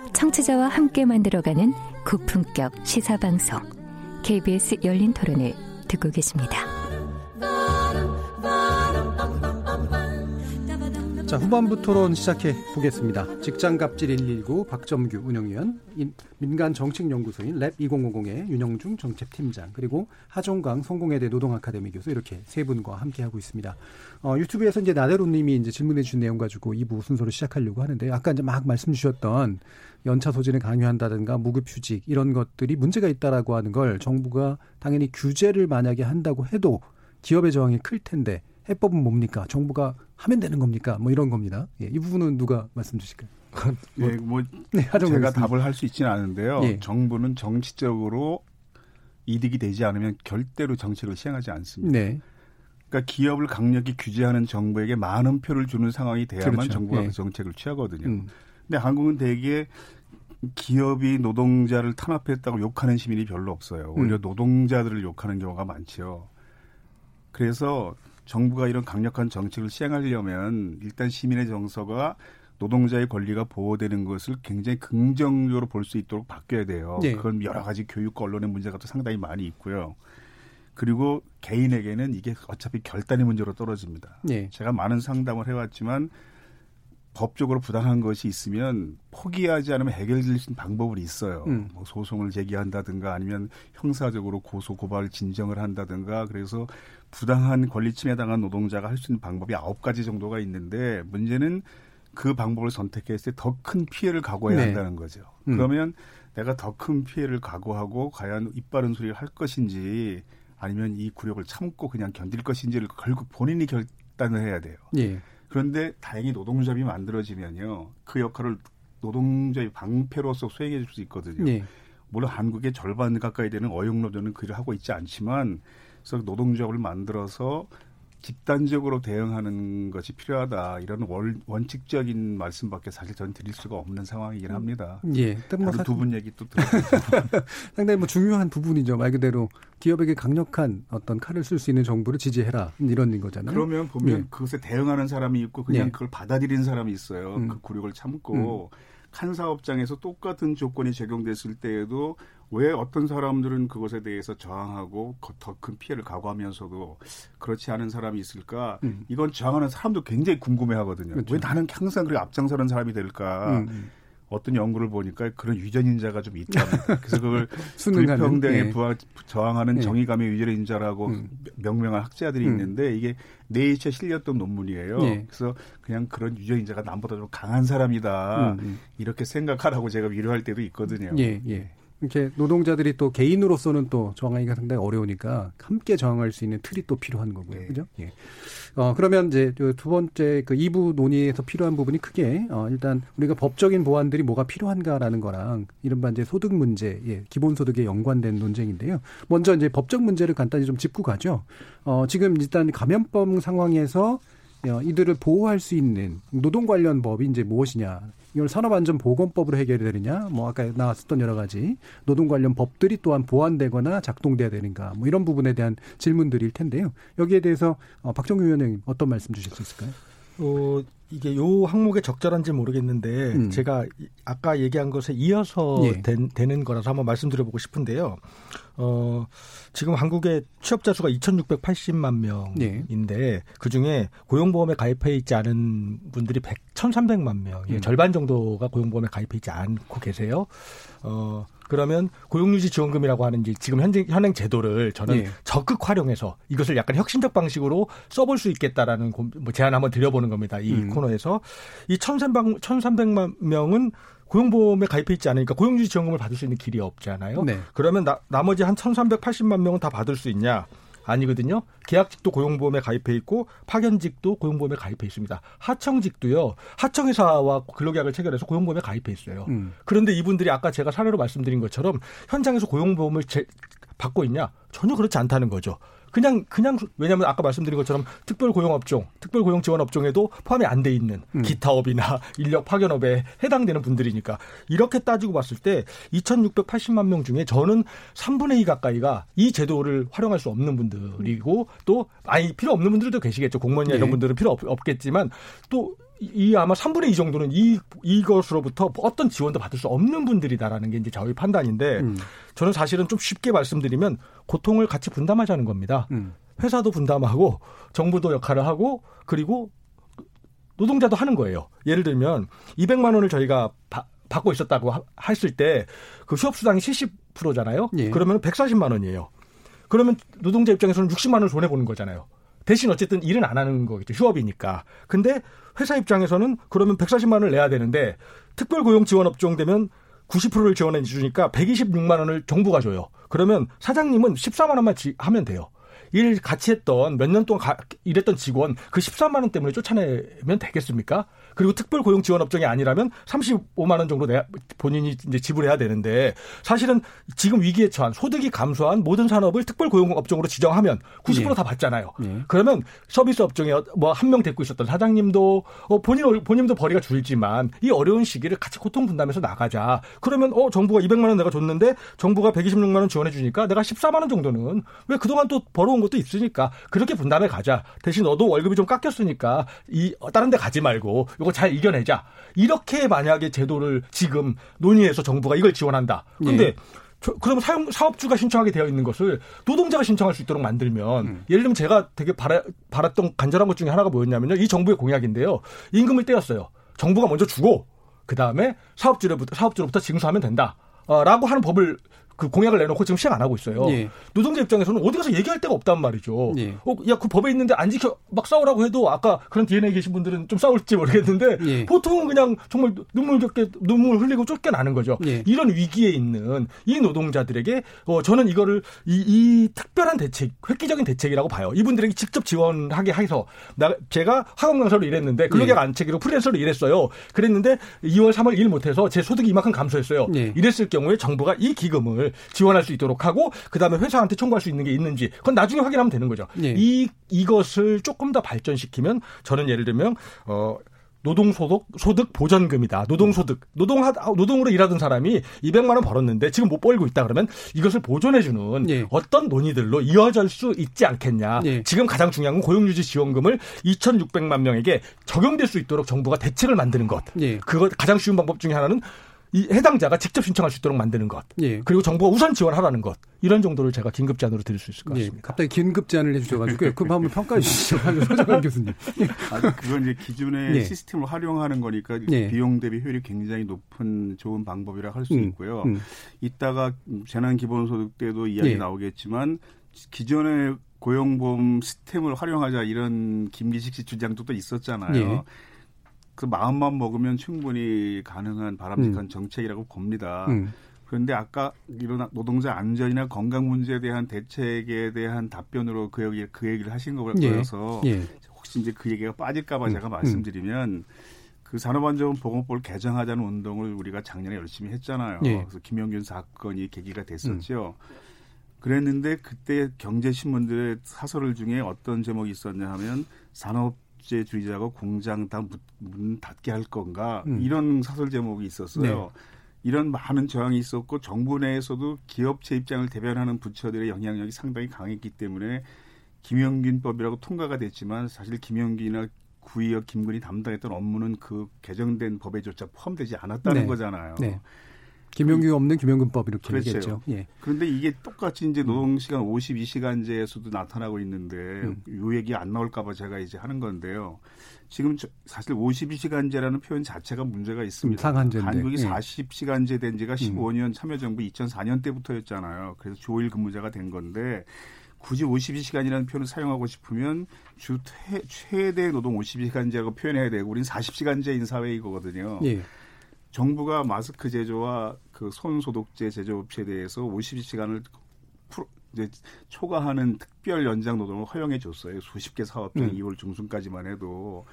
Speaker 3: 청취자와 함께 만들어가는 고품격 시사방송 KBS 열린 토론을 듣고 계십니다.
Speaker 2: 자, 후반부 토론 시작해 보겠습니다. 직장 갑질 119 박점규 운영위원, 민간 정책 연구소인 랩 2050의 윤영중 정책팀장, 그리고 하종강 성공회대 노동아카데미 교수 이렇게 세 분과 함께 하고 있습니다. 어, 유튜브에서 이제 나대로 님이 이제 질문해 주신 내용 가지고 2부 순서로 시작하려고 하는데 아까 이제 막 말씀 주셨던 연차 소진을 강요한다든가 무급휴직 이런 것들이 문제가 있다라고 하는 걸 정부가 당연히 규제를 만약에 한다고 해도 기업의 저항이 클 텐데 해법은 뭡니까? 정부가 하면 되는 겁니까? 뭐 이런 겁니다. 예, 이 부분은 누가 말씀 주실까요?
Speaker 4: 뭐, 예, 뭐 네, 제가 답을 할 수 있지는 않은데요. 예. 정부는 정치적으로 이득이 되지 않으면 결대로 정책을 시행하지 않습니다. 네. 그러니까 기업을 강력히 규제하는 정부에게 많은 표를 주는 상황이 돼야만 그렇죠. 정부가 예. 그 정책을 취하거든요. 음. 근데 한국은 대개 기업이 노동자를 탄압했다고 욕하는 시민이 별로 없어요. 오히려 음. 노동자들을 욕하는 경우가 많죠. 그래서 정부가 이런 강력한 정책을 시행하려면 일단 시민의 정서가 노동자의 권리가 보호되는 것을 굉장히 긍정적으로 볼 수 있도록 바뀌어야 돼요. 네. 그건 여러 가지 교육과 언론의 문제가 또 상당히 많이 있고요. 그리고 개인에게는 이게 어차피 결단의 문제로 떨어집니다. 네. 제가 많은 상담을 해왔지만 법적으로 부당한 것이 있으면 포기하지 않으면 해결될 수 있는 방법은 있어요. 음. 뭐 소송을 제기한다든가 아니면 형사적으로 고소 고발 진정을 한다든가 그래서 부당한 권리 침해 당한 노동자가 할 수 있는 방법이 아홉 가지 정도가 있는데 문제는 그 방법을 선택했을 때 더 큰 피해를 각오해야 네. 한다는 거죠. 음. 그러면 내가 더 큰 피해를 각오하고 과연 입 바른 소리를 할 것인지 아니면 이 굴욕을 참고 그냥 견딜 것인지를 결국 본인이 결단을 해야 돼요. 예. 그런데 다행히 노동조합이 만들어지면요. 그 역할을 노동자의 방패로서 수행해 줄 수 있거든요. 예. 물론 한국의 절반 가까이 되는 어용노조는 그를 하고 있지 않지만 그래서 노동조합을 만들어서 집단적으로 대응하는 것이 필요하다 이런 원, 원칙적인 말씀밖에 사실 저는 드릴 수가 없는 상황이긴 합니다.
Speaker 2: 예,
Speaker 4: 뭐 두분 얘기 또 들어.
Speaker 2: 상당히 뭐 중요한 부분이죠. 말 그대로 기업에게 강력한 어떤 칼을 쓸 수 있는 정부를 지지해라 이런 거잖아요.
Speaker 4: 그러면 보면 예. 그것에 대응하는 사람이 있고 그냥 예. 그걸 받아들이는 사람이 있어요. 음. 그 굴욕을 참고. 음. 칸 사업장에서 똑같은 조건이 적용됐을 때에도 왜 어떤 사람들은 그것에 대해서 저항하고 더 큰 피해를 각오하면서도 그렇지 않은 사람이 있을까? 음. 이건 저항하는 사람도 굉장히 궁금해하거든요. 그렇죠. 왜 나는 항상 그렇게 앞장서는 사람이 될까? 음. 음. 어떤 연구를 보니까 그런 유전인자가 좀 있답니다. 그래서 그걸 불평등에 예. 부하, 저항하는 예. 정의감의 유전인자라고 음. 명명한 학자들이 음. 있는데 이게 네이처에 실렸던 논문이에요. 예. 그래서 그냥 그런 유전인자가 남보다 좀 강한 사람이다. 음. 음. 이렇게 생각하라고 제가 위로할 때도 있거든요.
Speaker 2: 예, 예. 이렇게 노동자들이 또 개인으로서는 또 저항하기가 상당히 어려우니까 함께 저항할 수 있는 틀이 또 필요한 거고요. 네. 그죠? 예. 어, 그러면 이제 두 번째 그 2부 논의에서 필요한 부분이 크게 어, 일단 우리가 법적인 보완들이 뭐가 필요한가라는 거랑 이른바 이제 소득 문제, 예, 기본소득에 연관된 논쟁인데요. 먼저 이제 법적 문제를 간단히 좀 짚고 가죠. 어, 지금 일단 감염병 상황에서 어, 이들을 보호할 수 있는 노동 관련 법이 이제 무엇이냐. 이걸 산업안전보건법으로 해결이 되느냐, 뭐 아까 나왔었던 여러 가지 노동 관련 법들이 또한 보완되거나 작동돼야 되는가, 뭐 이런 부분에 대한 질문들일 텐데요. 여기에 대해서 어, 박정규 위원님 어떤 말씀 주실 수 있을까요?
Speaker 6: 어, 이게 요 항목에 적절한지 모르겠는데 음. 제가 아까 얘기한 것에 이어서 예. 된, 되는 거라서 한번 말씀드려보고 싶은데요. 어, 지금 한국의 취업자 수가 2,680만 명인데 예. 그 중에 고용보험에 가입해 있지 않은 분들이 100, 1,300만 명, 음. 절반 정도가 고용보험에 가입해 있지 않고 계세요. 어, 그러면 고용유지 지원금이라고 하는 지금 현재 현행 제도를 저는 예. 적극 활용해서 이것을 약간 혁신적 방식으로 써볼 수 있겠다라는 뭐 제안 한번 드려보는 겁니다. 이 음. 코너에서 이 1,300만 명은 고용보험에 가입해 있지 않으니까 고용유지 지원금을 받을 수 있는 길이 없잖아요. 네. 그러면 나, 나머지 한 1,380만 명은 다 받을 수 있냐? 아니거든요. 계약직도 고용보험에 가입해 있고 파견직도 고용보험에 가입해 있습니다. 하청직도요. 하청회사와 근로계약을 체결해서 고용보험에 가입해 있어요. 음. 그런데 이분들이 아까 제가 사례로 말씀드린 것처럼 현장에서 고용보험을 제, 받고 있냐? 전혀 그렇지 않다는 거죠. 그냥 그냥 왜냐하면 아까 말씀드린 것처럼 특별 고용 업종, 특별 고용 지원 업종에도 포함이 안 돼 있는 음. 기타업이나 인력 파견업에 해당되는 분들이니까 이렇게 따지고 봤을 때 2,680만 명 중에 저는 3분의 2 가까이가 이 제도를 활용할 수 없는 분들이고 또 아니 필요 없는 분들도 계시겠죠. 공무원이나 네. 이런 분들은 필요 없, 없겠지만 또 이 아마 3분의 2 정도는 이 이것으로부터 어떤 지원도 받을 수 없는 분들이다라는 게 이제 저희 판단인데 음. 저는 사실은 좀 쉽게 말씀드리면 고통을 같이 분담하자는 겁니다. 음. 회사도 분담하고 정부도 역할을 하고 그리고 노동자도 하는 거예요. 예를 들면 200만 원을 저희가 바, 받고 있었다고 하, 했을 때 그 휴업 수당이 70%잖아요. 예. 그러면 140만 원이에요. 그러면 노동자 입장에서는 60만 원을 손해 보는 거잖아요. 대신 어쨌든 일은 안 하는 거겠죠. 휴업이니까. 근데 회사 입장에서는 그러면 140만 원을 내야 되는데 특별 고용 지원 업종 되면 90%를 지원해 주니까 126만 원을 정부가 줘요. 그러면 사장님은 14만 원만 지, 하면 돼요. 일 같이 했던 몇 년 동안 가, 일했던 직원 그 14만 원 때문에 쫓아내면 되겠습니까? 그리고 특별 고용 지원 업종이 아니라면 35만 원 정도 내 본인이 이제 지불해야 되는데 사실은 지금 위기에 처한 소득이 감소한 모든 산업을 특별 고용 업종으로 지정하면 90%다 예. 받잖아요. 예. 그러면 서비스 업종에 뭐 한 명 데리고 있었던 사장님도 어 본인 본인도 벌이가 줄지만 이 어려운 시기를 같이 고통 분담해서 나가자. 그러면 어 정부가 200만 원 내가 줬는데 정부가 126만 원 지원해 주니까 내가 14만 원 정도는 왜 그동안 또 벌어온 것도 있으니까 그렇게 분담해 가자. 대신 너도 월급이 좀 깎였으니까 이 다른 데 가지 말고 이거 잘 이겨내자. 이렇게 만약에 제도를 지금 논의해서 정부가 이걸 지원한다. 근데 예. 그러면 사용, 사업주가 신청하게 되어 있는 것을 노동자가 신청할 수 있도록 만들면 음. 예를 들면 제가 되게 바라, 바랐던 간절한 것 중에 하나가 뭐였냐면요. 이 정부의 공약인데요. 임금을 떼었어요. 정부가 먼저 주고 그 다음에 사업주로부터 사업주로부터 징수하면 된다. 어, 라고 하는 법을 그 공약을 내놓고 지금 시행 안 하고 있어요. 예. 노동자 입장에서는 어디 가서 얘기할 데가 없단 말이죠. 예. 어, 야, 그 법에 있는데 안 지켜 막 싸우라고 해도 아까 그런 DNA 계신 분들은 좀 싸울지 모르겠는데 예. 보통은 그냥 정말 눈물겹게 눈물 흘리고 쫓겨나는 거죠. 예. 이런 위기에 있는 이 노동자들에게 어, 저는 이거를 이, 이 특별한 대책, 획기적인 대책이라고 봐요. 이분들에게 직접 지원하게 해서 나 제가 학원 강사로 일했는데 근로계약 예. 안책으로 프리랜서로 일했어요. 그랬는데 2월 3월 일 못해서 제 소득이 이만큼 감소했어요. 예. 이랬을 경우에 정부가 이 기금을 지원할 수 있도록 하고 그다음에 회사한테 청구할 수 있는 게 있는지 그건 나중에 확인하면 되는 거죠. 예. 이 이것을 조금 더 발전시키면 저는 예를 들면 어 노동소득 소득 보전금이다. 노동소득 노동하 노동으로 일하던 사람이 200만 원 벌었는데 지금 못 벌고 있다 그러면 이것을 보존해주는 예. 어떤 논의들로 이어질 수 있지 않겠냐. 예. 지금 가장 중요한 건 고용유지 지원금을 2,600만 명에게 적용될 수 있도록 정부가 대책을 만드는 것. 예. 그것 가장 쉬운 방법 중에 하나는 이 해당자가 직접 신청할 수 있도록 만드는 것. 예. 그리고 정부가 우선 지원하라는 것. 이런 정도를 제가 긴급 제안으로 드릴 수 있을 것 예. 같습니다.
Speaker 2: 예. 갑자기 긴급 제안을 해주셔가지고 그럼 한번 평가해 주시죠. 서정환 교수님.
Speaker 4: 아, 그건 이제 기존의 예. 시스템을 활용하는 거니까 예. 비용 대비 효율이 굉장히 높은 좋은 방법이라 할수 음. 있고요. 음. 이따가 재난 기본소득 때도 이야기 예. 나오겠지만 기존의 고용보험 시스템을 활용하자 이런 김기식 씨 주장도 또 있었잖아요. 예. 그 마음만 먹으면 충분히 가능한 바람직한 음. 정책이라고 봅니다. 음. 그런데 아까 이런 노동자 안전이나 건강 문제에 대한 대책에 대한 답변으로 그 얘기 그 얘기를 하신 거라서 예. 예. 혹시 이제 그 얘기가 빠질까봐 음. 제가 음. 말씀드리면 그 산업안전보건법을 개정하자는 운동을 우리가 작년에 열심히 했잖아요. 예. 그래서 김영균 사건이 계기가 됐었죠. 음. 그랬는데 그때 경제신문들의 사설을 중에 어떤 제목이 있었냐 하면 산업 국제주의자가 공장 다 문 닫게 할 건가 음. 이런 사설 제목이 있었어요. 네. 이런 많은 저항이 있었고 정부 내에서도 기업체 입장을 대변하는 부처들의 영향력이 상당히 강했기 때문에 김영균법이라고 통과가 됐지만 사실 김영균이나 구의역 김근이 담당했던 업무는 그 개정된 법에조차 포함되지 않았다는 네. 거잖아요. 네.
Speaker 2: 김용규 없는 김용근법 이렇게 그렇죠. 얘기했죠. 예.
Speaker 4: 그런데 이게 똑같이 이제 노동시간 52시간제에서도 나타나고 있는데 음. 요 얘기 안 나올까봐 제가 이제 하는 건데요. 지금 사실 52시간제라는 표현 자체가 문제가 있습니다.
Speaker 2: 상한제인데.
Speaker 4: 한국이 예. 40시간제 된 지가 15년 음. 참여정부 2004년 때부터였잖아요. 그래서 조일 근무자가 된 건데 굳이 52시간이라는 표현을 사용하고 싶으면 주 최대 노동 52시간제라고 표현해야 되고 우리는 40시간제인 사회이거든요. 예. 정부가 마스크 제조와 그 손 소독제 제조업체에 대해서 52시간을 프로, 이제 초과하는 특별 연장 노동을 허용해 줬어요. 수십 개 사업 중 음. 2월 중순까지만 해도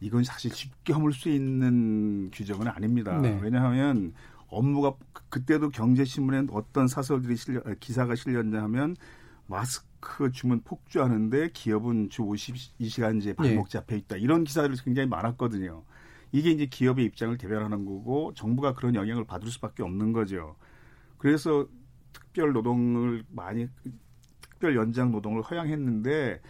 Speaker 4: 이건 사실 쉽게 허물 수 있는 규정은 아닙니다. 네. 왜냐하면 업무가 그, 그때도 경제신문에 어떤 사설들이 실려 기사가 실렸냐 하면 마스크 주문 폭주하는데 기업은 주 52시간제 발목 잡혀 있다. 이런 기사들이 굉장히 많았거든요. 이게 이제 기업의 입장을 대변하는 거고 정부가 그런 영향을 받을 수밖에 없는 거죠. 그래서 특별 노동을 많이 특별 연장 노동을 허용했는데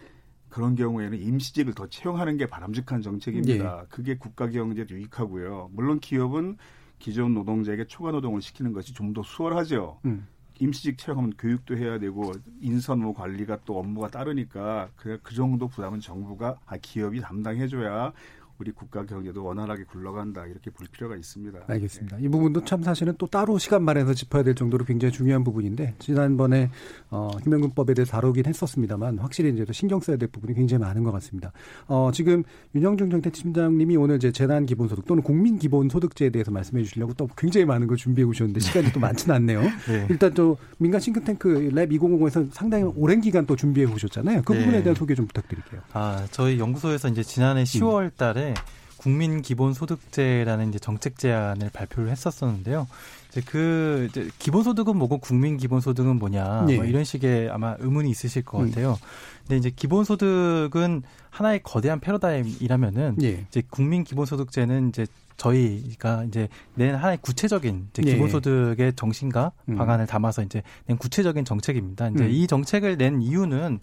Speaker 4: 그런 경우에는 임시직을 더 채용하는 게 바람직한 정책입니다. 네. 그게 국가 경제도 유익하고요. 물론 기업은 기존 노동자에게 초과 노동을 시키는 것이 좀 더 수월하죠. 음. 임시직 채용하면 교육도 해야 되고 인선호 관리가 또 업무가 따르니까 그, 그 정도 부담은 정부가 아, 기업이 담당해줘야 우리 국가 경제도 원활하게 굴러간다 이렇게 볼 필요가 있습니다.
Speaker 2: 알겠습니다. 이 부분도 참 사실은 또 따로 시간 마련해서 짚어야 될 정도로 굉장히 중요한 부분인데 지난번에 어, 휴면금법에 대해 다루긴 했었습니다만 확실히 이제 또 신경 써야 될 부분이 굉장히 많은 것 같습니다. 어, 지금 윤영중 정책팀장님이 오늘 이제 재난 기본소득 또는 국민 기본소득제에 대해서 말씀해 주시려고 또 굉장히 많은 걸 준비해 오셨는데 시간이 또 많지는 않네요. 네. 일단 또 민간 싱크탱크 랩 2050에서 상당히 오랜 기간 또 준비해 오셨잖아요. 그 부분에 네. 대한 소개 좀 부탁드릴게요.
Speaker 5: 아 저희 연구소에서 이제 지난해 10월달에 음. 국민 기본 소득제라는 이제 정책 제안을 발표를 했었었는데요. 이제 그 이제 기본 소득은 뭐고 국민 기본 소득은 뭐냐 네. 뭐 이런 식의 아마 의문이 있으실 것 음. 같아요. 음. 근데 이제 기본 소득은 하나의 거대한 패러다임이라면은 네. 이제 국민 기본 소득제는 이제 저희가 이제 낸 하나의 구체적인 이제 네. 기본소득의 정신과 음. 방안을 담아서 이제 낸 구체적인 정책입니다. 이제 음. 이 정책을 낸 이유는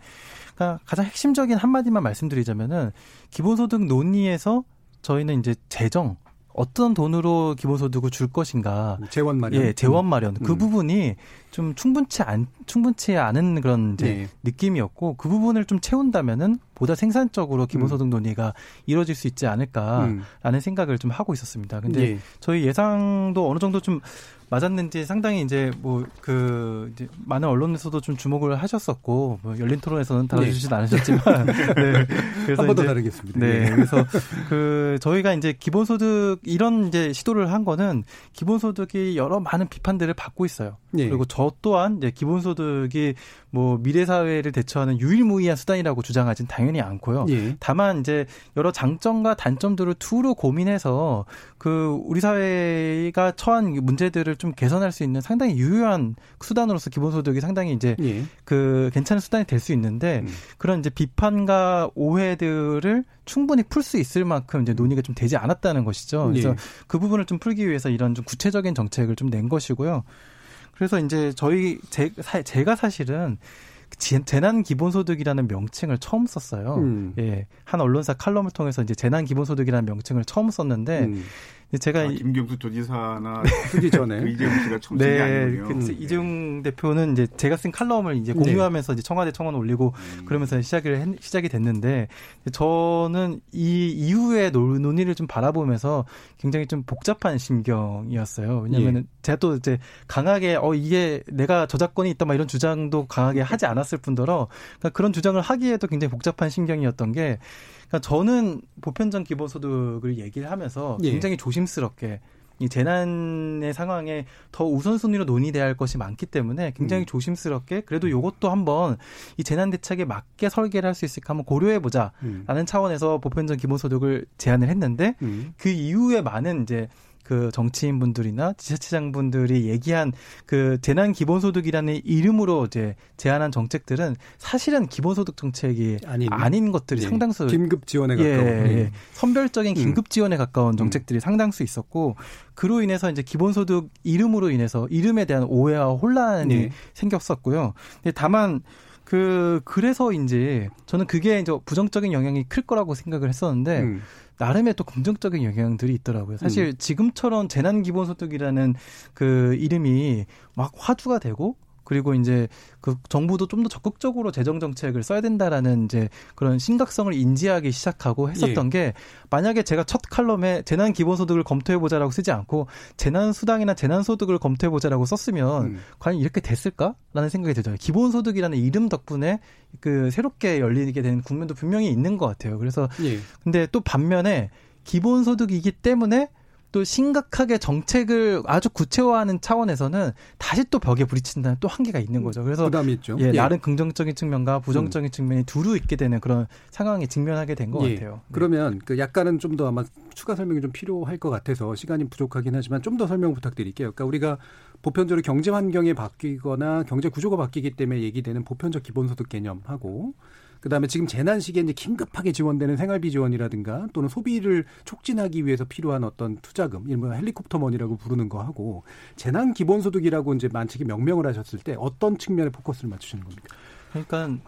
Speaker 5: 그러니까 가장 핵심적인 한마디만 말씀드리자면은 기본소득 논의에서 저희는 이제 재정 어떤 돈으로 기본소득을 줄 것인가.
Speaker 2: 재원 마련.
Speaker 5: 예 재원 마련. 그 음. 부분이 좀 충분치 않 충분치 않은 그런 이제 네. 느낌이었고 그 부분을 좀 채운다면은 보다 생산적으로 기본소득 음. 논의가 이루어질 수 있지 않을까라는 음. 생각을 좀 하고 있었습니다. 근데 네. 저희 예상도 어느 정도 좀 맞았는지 상당히 이제 뭐 그 이제 많은 언론에서도 좀 주목을 하셨었고 뭐 열린 토론에서는 다뤄주지는 네. 않으셨지만
Speaker 2: 네. 그래서 한번 더 다루겠습니다.
Speaker 5: 네. 네. 그래서 그 저희가 이제 기본소득 이런 이제 시도를 한 거는 기본소득이 여러 많은 비판들을 받고 있어요. 네. 그리고 저 또한 이제 기본소득이 뭐 미래 사회를 대처하는 유일무이한 수단이라고 주장하진 당연히 않고요. 예. 다만 이제 여러 장점과 단점들을 투로 고민해서 그 우리 사회가 처한 문제들을 좀 개선할 수 있는 상당히 유효한 수단으로서 기본소득이 상당히 이제 예. 그 괜찮은 수단이 될 수 있는데 음. 그런 이제 비판과 오해들을 충분히 풀 수 있을 만큼 이제 논의가 좀 되지 않았다는 것이죠. 그래서 예. 그 부분을 좀 풀기 위해서 이런 좀 구체적인 정책을 좀 낸 것이고요. 그래서 이제 저희 제, 제가 사실은 재난 기본소득이라는 명칭을 처음 썼어요. 음. 예. 한 언론사 칼럼을 통해서 이제 재난 기본소득이라는 명칭을 처음 썼는데 음. 제가 아,
Speaker 4: 김경수 도지사나 쓰기 전에 그 이재용 씨가 처음 네, 아니군요. 그
Speaker 5: 네. 이재용 대표는 이제 제가 쓴 칼럼을 이제 네. 공유하면서 네. 이제 청와대 청원 올리고 음. 그러면서 시작을 했, 시작이 됐는데 저는 이 이후의 논의를 좀 바라보면서 굉장히 좀 복잡한 심경이었어요. 왜냐하면 예. 제가 또 이제 강하게 어 이게 내가 저작권이 있다 막 이런 주장도 강하게 하지 않았을 뿐더러 그러니까 그런 주장을 하기에도 굉장히 복잡한 심경이었던 게 그러니까 저는 보편적 기본소득을 얘기를 하면서 예. 굉장히 예. 조심스럽게 이 재난의 상황에 더 우선순위로 논의돼야 할 것이 많기 때문에 굉장히 음. 조심스럽게 그래도 요것도 한번 이 재난 대책에 맞게 설계를 할 수 있을까 한번 고려해 보자라는 음. 차원에서 보편적 기본소득을 제안을 했는데 음. 그 이후에 많은 이제 그 정치인분들이나 지자체장분들이 얘기한 그 재난 기본소득이라는 이름으로 이제 제안한 정책들은 사실은 기본소득 정책이 아닌, 아닌 것들이 예. 상당수
Speaker 2: 긴급 지원에 가까운
Speaker 5: 예, 예. 선별적인 음. 긴급 지원에 가까운 음. 정책들이 음. 상당수 있었고 그로 인해서 이제 기본소득 이름으로 인해서 이름에 대한 오해와 혼란이 네. 생겼었고요. 근데 다만 그 그래서인지 저는 그게 이제 부정적인 영향이 클 거라고 생각을 했었는데 음. 나름의 또 긍정적인 영향들이 있더라고요. 사실 음. 지금처럼 재난 기본소득이라는 그 이름이 막 화두가 되고 그리고 이제 그 정부도 좀 더 적극적으로 재정 정책을 써야 된다라는 이제 그런 심각성을 인지하기 시작하고 했었던 예. 게 만약에 제가 첫 칼럼에 재난 기본소득을 검토해 보자라고 쓰지 않고 재난 수당이나 재난 소득을 검토해 보자라고 썼으면 음. 과연 이렇게 됐을까라는 생각이 들죠. 기본소득이라는 이름 덕분에 그 새롭게 열리게 된 국면도 분명히 있는 것 같아요. 그래서 예. 근데 또 반면에 기본소득이기 때문에 또 심각하게 정책을 아주 구체화하는 차원에서는 다시 또 벽에 부딪힌다는 또 한계가 있는 거죠. 그래서
Speaker 2: 부담이 있죠.
Speaker 5: 예, 예. 나름 긍정적인 측면과 부정적인 음. 측면이 두루 있게 되는 그런 상황에 직면하게 된것 예. 같아요. 네.
Speaker 2: 그러면 그 약간은 좀 더 아마 추가 설명이 좀 필요할 것 같아서 시간이 부족하긴 하지만 좀 더 설명 부탁드릴게요. 그러니까 우리가 보편적으로 경제 환경이 바뀌거나 경제 구조가 바뀌기 때문에 얘기되는 보편적 기본소득 개념하고 그다음에 지금 재난 시기에 이제 긴급하게 지원되는 생활비 지원이라든가 또는 소비를 촉진하기 위해서 필요한 어떤 투자금, 일명 헬리콥터 머니라고 부르는 거 하고 재난 기본소득이라고 이제 만책이 명명을 하셨을 때 어떤 측면에 포커스를 맞추시는 겁니까?
Speaker 5: 그러니까,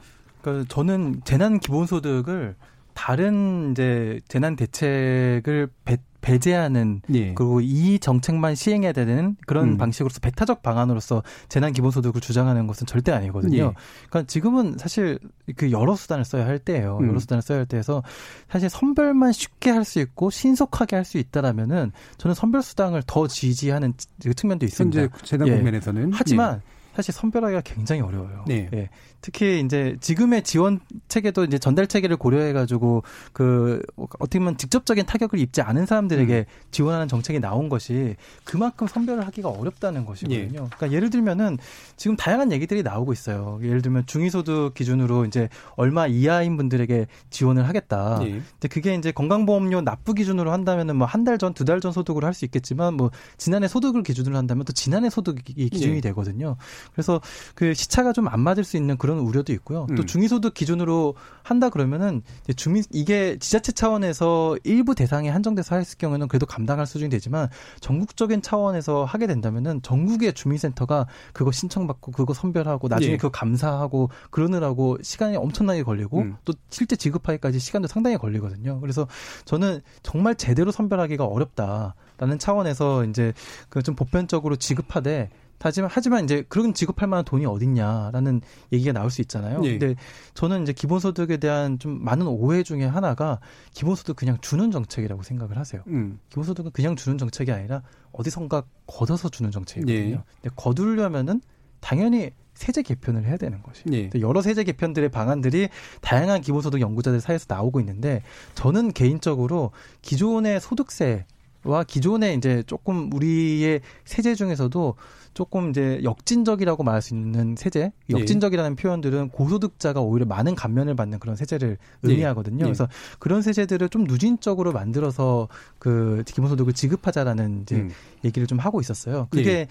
Speaker 5: 그러니까 저는 재난 기본소득을 다른 이제 재난 대책을 배, 배제하는 예. 그리고 이 정책만 시행해야 되는 그런 음. 방식으로서 배타적 방안으로서 재난 기본소득을 주장하는 것은 절대 아니거든요. 예. 그러니까 지금은 사실 그 여러 수단을 써야 할 때예요. 음. 여러 수단을 써야 할 때에서 사실 선별만 쉽게 할 수 있고 신속하게 할 수 있다라면은 저는 선별 수당을 더 지지하는 측면도 있습니다.
Speaker 2: 현재 재난 국면에서는 예.
Speaker 5: 하지만 예. 사실 선별하기가 굉장히 어려워요. 네. 예. 특히 이제 지금의 지원 체계도 이제 전달 체계를 고려해 가지고 그 어떻게 보면 직접적인 타격을 입지 않은 사람들에게 음. 지원하는 정책이 나온 것이 그만큼 선별을 하기가 어렵다는 것이거든요. 예. 그러니까 예를 들면은 지금 다양한 얘기들이 나오고 있어요. 예를 들면 중위소득 기준으로 이제 얼마 이하인 분들에게 지원을 하겠다. 예. 근데 그게 이제 건강보험료 납부 기준으로 한다면은 뭐 한 달 전, 두 달 전 소득으로 할 수 있겠지만 뭐 지난해 소득을 기준으로 한다면 또 지난해 소득이 기준이 예. 되거든요. 그래서 그 시차가 좀 안 맞을 수 있는 그런 우려도 있고요. 또 음. 중위소득 기준으로 한다 그러면은 주민 이게 지자체 차원에서 일부 대상에 한정돼서 했을 경우에는 그래도 감당할 수준이 되지만 전국적인 차원에서 하게 된다면은 전국의 주민센터가 그거 신청받고 그거 선별하고 나중에 예. 그거 감사하고 그러느라고 시간이 엄청나게 걸리고 음. 또 실제 지급하기까지 시간도 상당히 걸리거든요. 그래서 저는 정말 제대로 선별하기가 어렵다라는 차원에서 이제 그 좀 보편적으로 지급하되 하지만 하지만 이제 그런 지급할 만한 돈이 어딨냐라는 얘기가 나올 수 있잖아요. 예. 근데 저는 이제 기본소득에 대한 좀 많은 오해 중에 하나가 기본소득 그냥 주는 정책이라고 생각을 하세요. 음. 기본소득은 그냥 주는 정책이 아니라 어디선가 걷어서 주는 정책이거든요. 예. 근데 거두려면은 당연히 세제 개편을 해야 되는 것이. 예. 여러 세제 개편들의 방안들이 다양한 기본소득 연구자들 사이에서 나오고 있는데 저는 개인적으로 기존의 소득세 와 기존의 이제 조금 우리의 세제 중에서도 조금 이제 역진적이라고 말할 수 있는 세제, 예. 역진적이라는 예. 표현들은 고소득자가 오히려 많은 감면을 받는 그런 세제를 예. 의미하거든요. 예. 그래서 그런 세제들을 좀 누진적으로 만들어서 그 기본소득을 지급하자라는 이제 음. 얘기를 좀 하고 있었어요. 그게 예.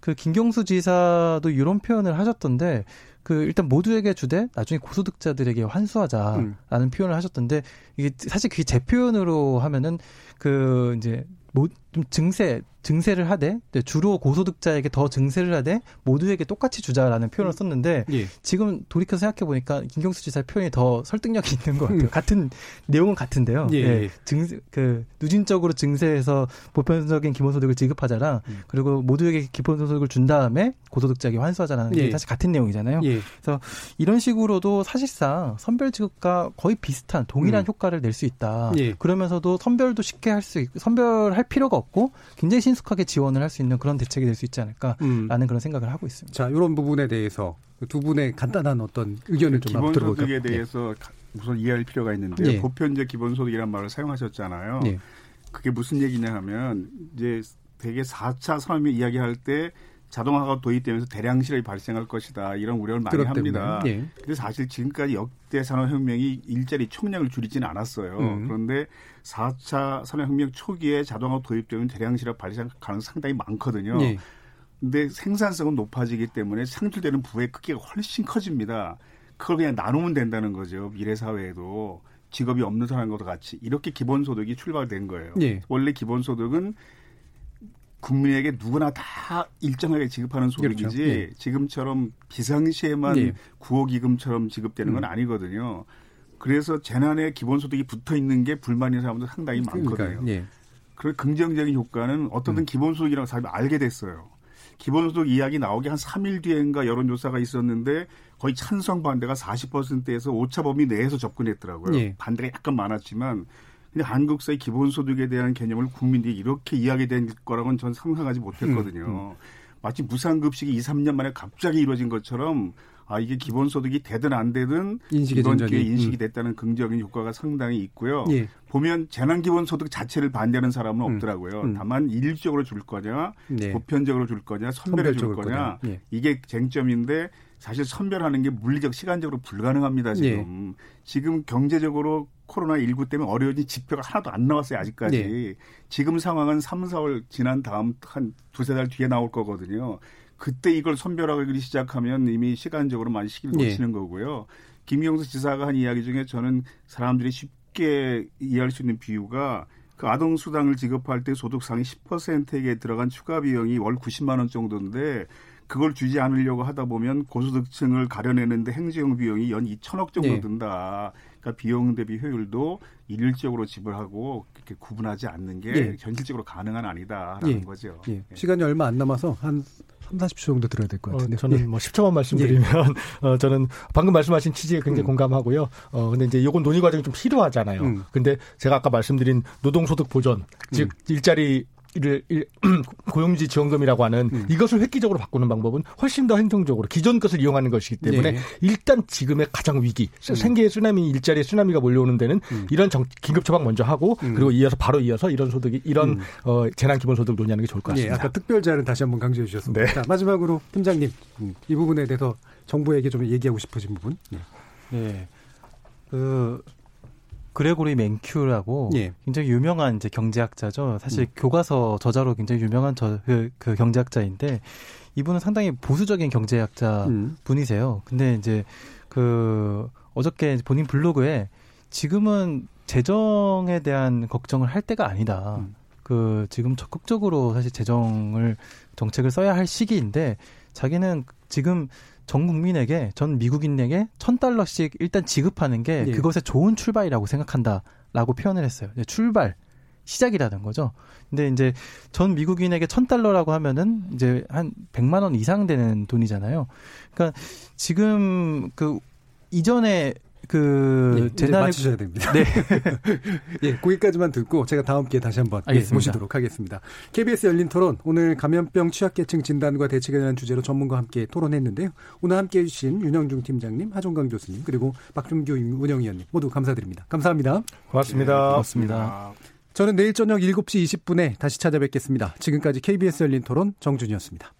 Speaker 5: 그 김경수 지사도 이런 표현을 하셨던데 그 일단 모두에게 주되 나중에 고소득자들에게 환수하자라는 음. 표현을 하셨던데 이게 사실 그게 제 표현으로 하면은 그 이제 뭐 좀 증세 증세를 하되 주로 고소득자에게 더 증세를 하되 모두에게 똑같이 주자라는 표현을 썼는데 예. 지금 돌이켜 생각해 보니까 김경수 지사 표현이 더 설득력이 있는 것 같아요. 음. 같은 내용은 같은데요. 예. 예. 증, 그 누진적으로 증세해서 보편적인 기본소득을 지급하자랑 음. 그리고 모두에게 기본소득을 준 다음에 고소득자에게 환수하자라는 게 예. 사실 같은 내용이잖아요. 예. 그래서 이런 식으로도 사실상 선별 지급과 거의 비슷한 동일한 음. 효과를 낼 수 있다. 예. 그러면서도 선별도 쉽게 할 수 있고 선별할 필요가 없고 굉장히 신 속하게 지원을 할 수 있는 그런 대책이 될 수 있지 않을까라는 음. 그런 생각을 하고 있습니다.
Speaker 2: 자, 이런 부분에 대해서 두 분의 간단한 어떤 의견을 좀
Speaker 4: 들어볼까요? 기본소득에 네. 대해서 네. 우선 이해할 필요가 있는데 네. 보편적 기본소득이라는 말을 사용하셨잖아요. 네. 그게 무슨 얘기냐 하면 이제 되게 4차 산업혁명 이야기할 때 자동화가 도입되면서 대량 실업이 발생할 것이다 이런 우려를 많이 합니다. 예. 근데 사실 지금까지 역대 산업혁명이 일자리 총량을 줄이지는 않았어요. 음. 그런데 4차 산업혁명 초기에 자동화 도입되면 대량 실업 발생 가능 상당히 많거든요. 예. 근데 생산성은 높아지기 때문에 창출되는 부의 크기가 훨씬 커집니다. 그걸 그냥 나누면 된다는 거죠. 미래 사회에도 직업이 없는 사람과 같이 이렇게 기본소득이 출발된 거예요. 예. 원래 기본소득은 국민에게 누구나 다 일정하게 지급하는 소득이지 그렇죠. 예. 지금처럼 비상시에만 예. 구호기금처럼 지급되는 건 음. 아니거든요. 그래서 재난에 기본소득이 붙어 있는 게 불만인 사람도 상당히 많거든요. 예. 그 긍정적인 효과는 어떻든 음. 기본소득이라고 사람이 알게 됐어요. 기본소득 이야기 나오기 한 3일 뒤엔가 여론조사가 있었는데 거의 찬성 반대가 40%에서 오차 범위 내에서 접근했더라고요. 예. 반대가 약간 많았지만 근데 한국사의 기본소득에 대한 개념을 국민들이 이렇게 이야기된 거라고는 전 상상하지 못했거든요. 음, 음. 마치 무상급식이 2, 3년 만에 갑자기 이루어진 것처럼 아 이게 기본소득이 되든 안 되든 이번 기회에 인식이 음. 됐다는 긍정적인 효과가 상당히 있고요. 예. 보면 재난기본소득 자체를 반대하는 사람은 음. 없더라고요. 음. 다만 일률적으로 줄 거냐, 네. 보편적으로 줄 거냐, 선별해 줄 거냐 예. 이게 쟁점인데 사실 선별하는 게 물리적 시간적으로 불가능합니다 지금. 예. 지금 경제적으로 코로나 19 때문에 어려워진 지표가 하나도 안 나왔어요, 아직까지. 네. 지금 상황은 3, 4월 지난 다음 한 두세 달 뒤에 나올 거거든요. 그때 이걸 선별하기 시작하면 이미 시간적으로 많이 시기를 네. 놓치는 네. 거고요. 김경수 지사가 한 이야기 중에 저는 사람들이 쉽게 이해할 수 있는 비유가 그 아동 수당을 지급할 때 소득상위 10%에게 들어간 추가 비용이 월 90만 원 정도인데 그걸 주지 않으려고 하다 보면 고소득층을 가려내는데 행정 비용이 연 2천억 정도 네. 든다. 그러니까 비용 대비 효율도 일률적으로 지불하고 이렇게 구분하지 않는 게 예. 현실적으로 가능한 아니다라는 예. 거죠.
Speaker 2: 예. 예. 시간이 얼마 안 남아서 한 3, 40초 정도 들어야 될 것 같은데. 어,
Speaker 6: 저는 예. 뭐 10초만 말씀드리면 예. 어, 저는 방금 말씀하신 취지에 굉장히 음. 공감하고요. 어 근데 이제 요건 논의 과정이 좀 필요하잖아요. 음. 근데 제가 아까 말씀드린 노동소득 보전, 즉 음. 일자리 이 를 고용지 지원금이라고 하는 음. 이것을 획기적으로 바꾸는 방법은 훨씬 더 행정적으로 기존 것을 이용하는 것이기 때문에 네. 일단 지금의 가장 위기 음. 생계의 쓰나미 일자리의 쓰나미가 몰려오는 데는 음. 이런 정, 긴급 처방 먼저 하고 음. 그리고 이어서 바로 이어서 이런 소득이 이런 음. 어, 재난 기본 소득 논의하는 게 좋을 것 같습니다.
Speaker 2: 네, 아까 특별 자는 다시 한번 강조해 주셨습니다. 네. 자, 마지막으로 팀장님 음, 이 부분에 대해서 정부에게 좀 얘기하고 싶으신 부분. 네.
Speaker 5: 네. 그 그레고리 맨큐라고 예. 굉장히 유명한 이제 경제학자죠. 사실 음. 교과서 저자로 굉장히 유명한 저, 그, 그 경제학자인데 이분은 상당히 보수적인 경제학자 음. 분이세요. 근데 이제 그 어저께 본인 블로그에 지금은 재정에 대한 걱정을 할 때가 아니다. 음. 그 지금 적극적으로 사실 재정을 정책을 써야 할 시기인데 자기는 지금 전 국민에게 전 미국인에게 천 달러씩 일단 지급하는 게 예. 그것의 좋은 출발이라고 생각한다라고 표현을 했어요. 출발 시작이라는 거죠. 근데 이제 전 미국인에게 천 달러라고 하면은 이제 한 100만 원 이상 되는 돈이잖아요. 그러니까 지금 그 이전에 그
Speaker 2: 예, 재난을 맞추셔야 됩니다. 네. 예, 거기까지만 듣고 제가 다음 기회에 다시 한번 예, 모시도록 하겠습니다. KBS 열린 토론 오늘 감염병 취약계층 진단과 대책에 대한 주제로 전문가와 함께 토론했는데요. 오늘 함께 해 주신 윤영중 팀장님, 하종강 교수님 그리고 박준규 운영위원님 모두 감사드립니다. 감사합니다.
Speaker 6: 고맙습니다. 네,
Speaker 5: 고맙습니다.
Speaker 2: 저는 내일 저녁 7시 20분에 다시 찾아뵙겠습니다. 지금까지 KBS 열린 토론 정준이었습니다.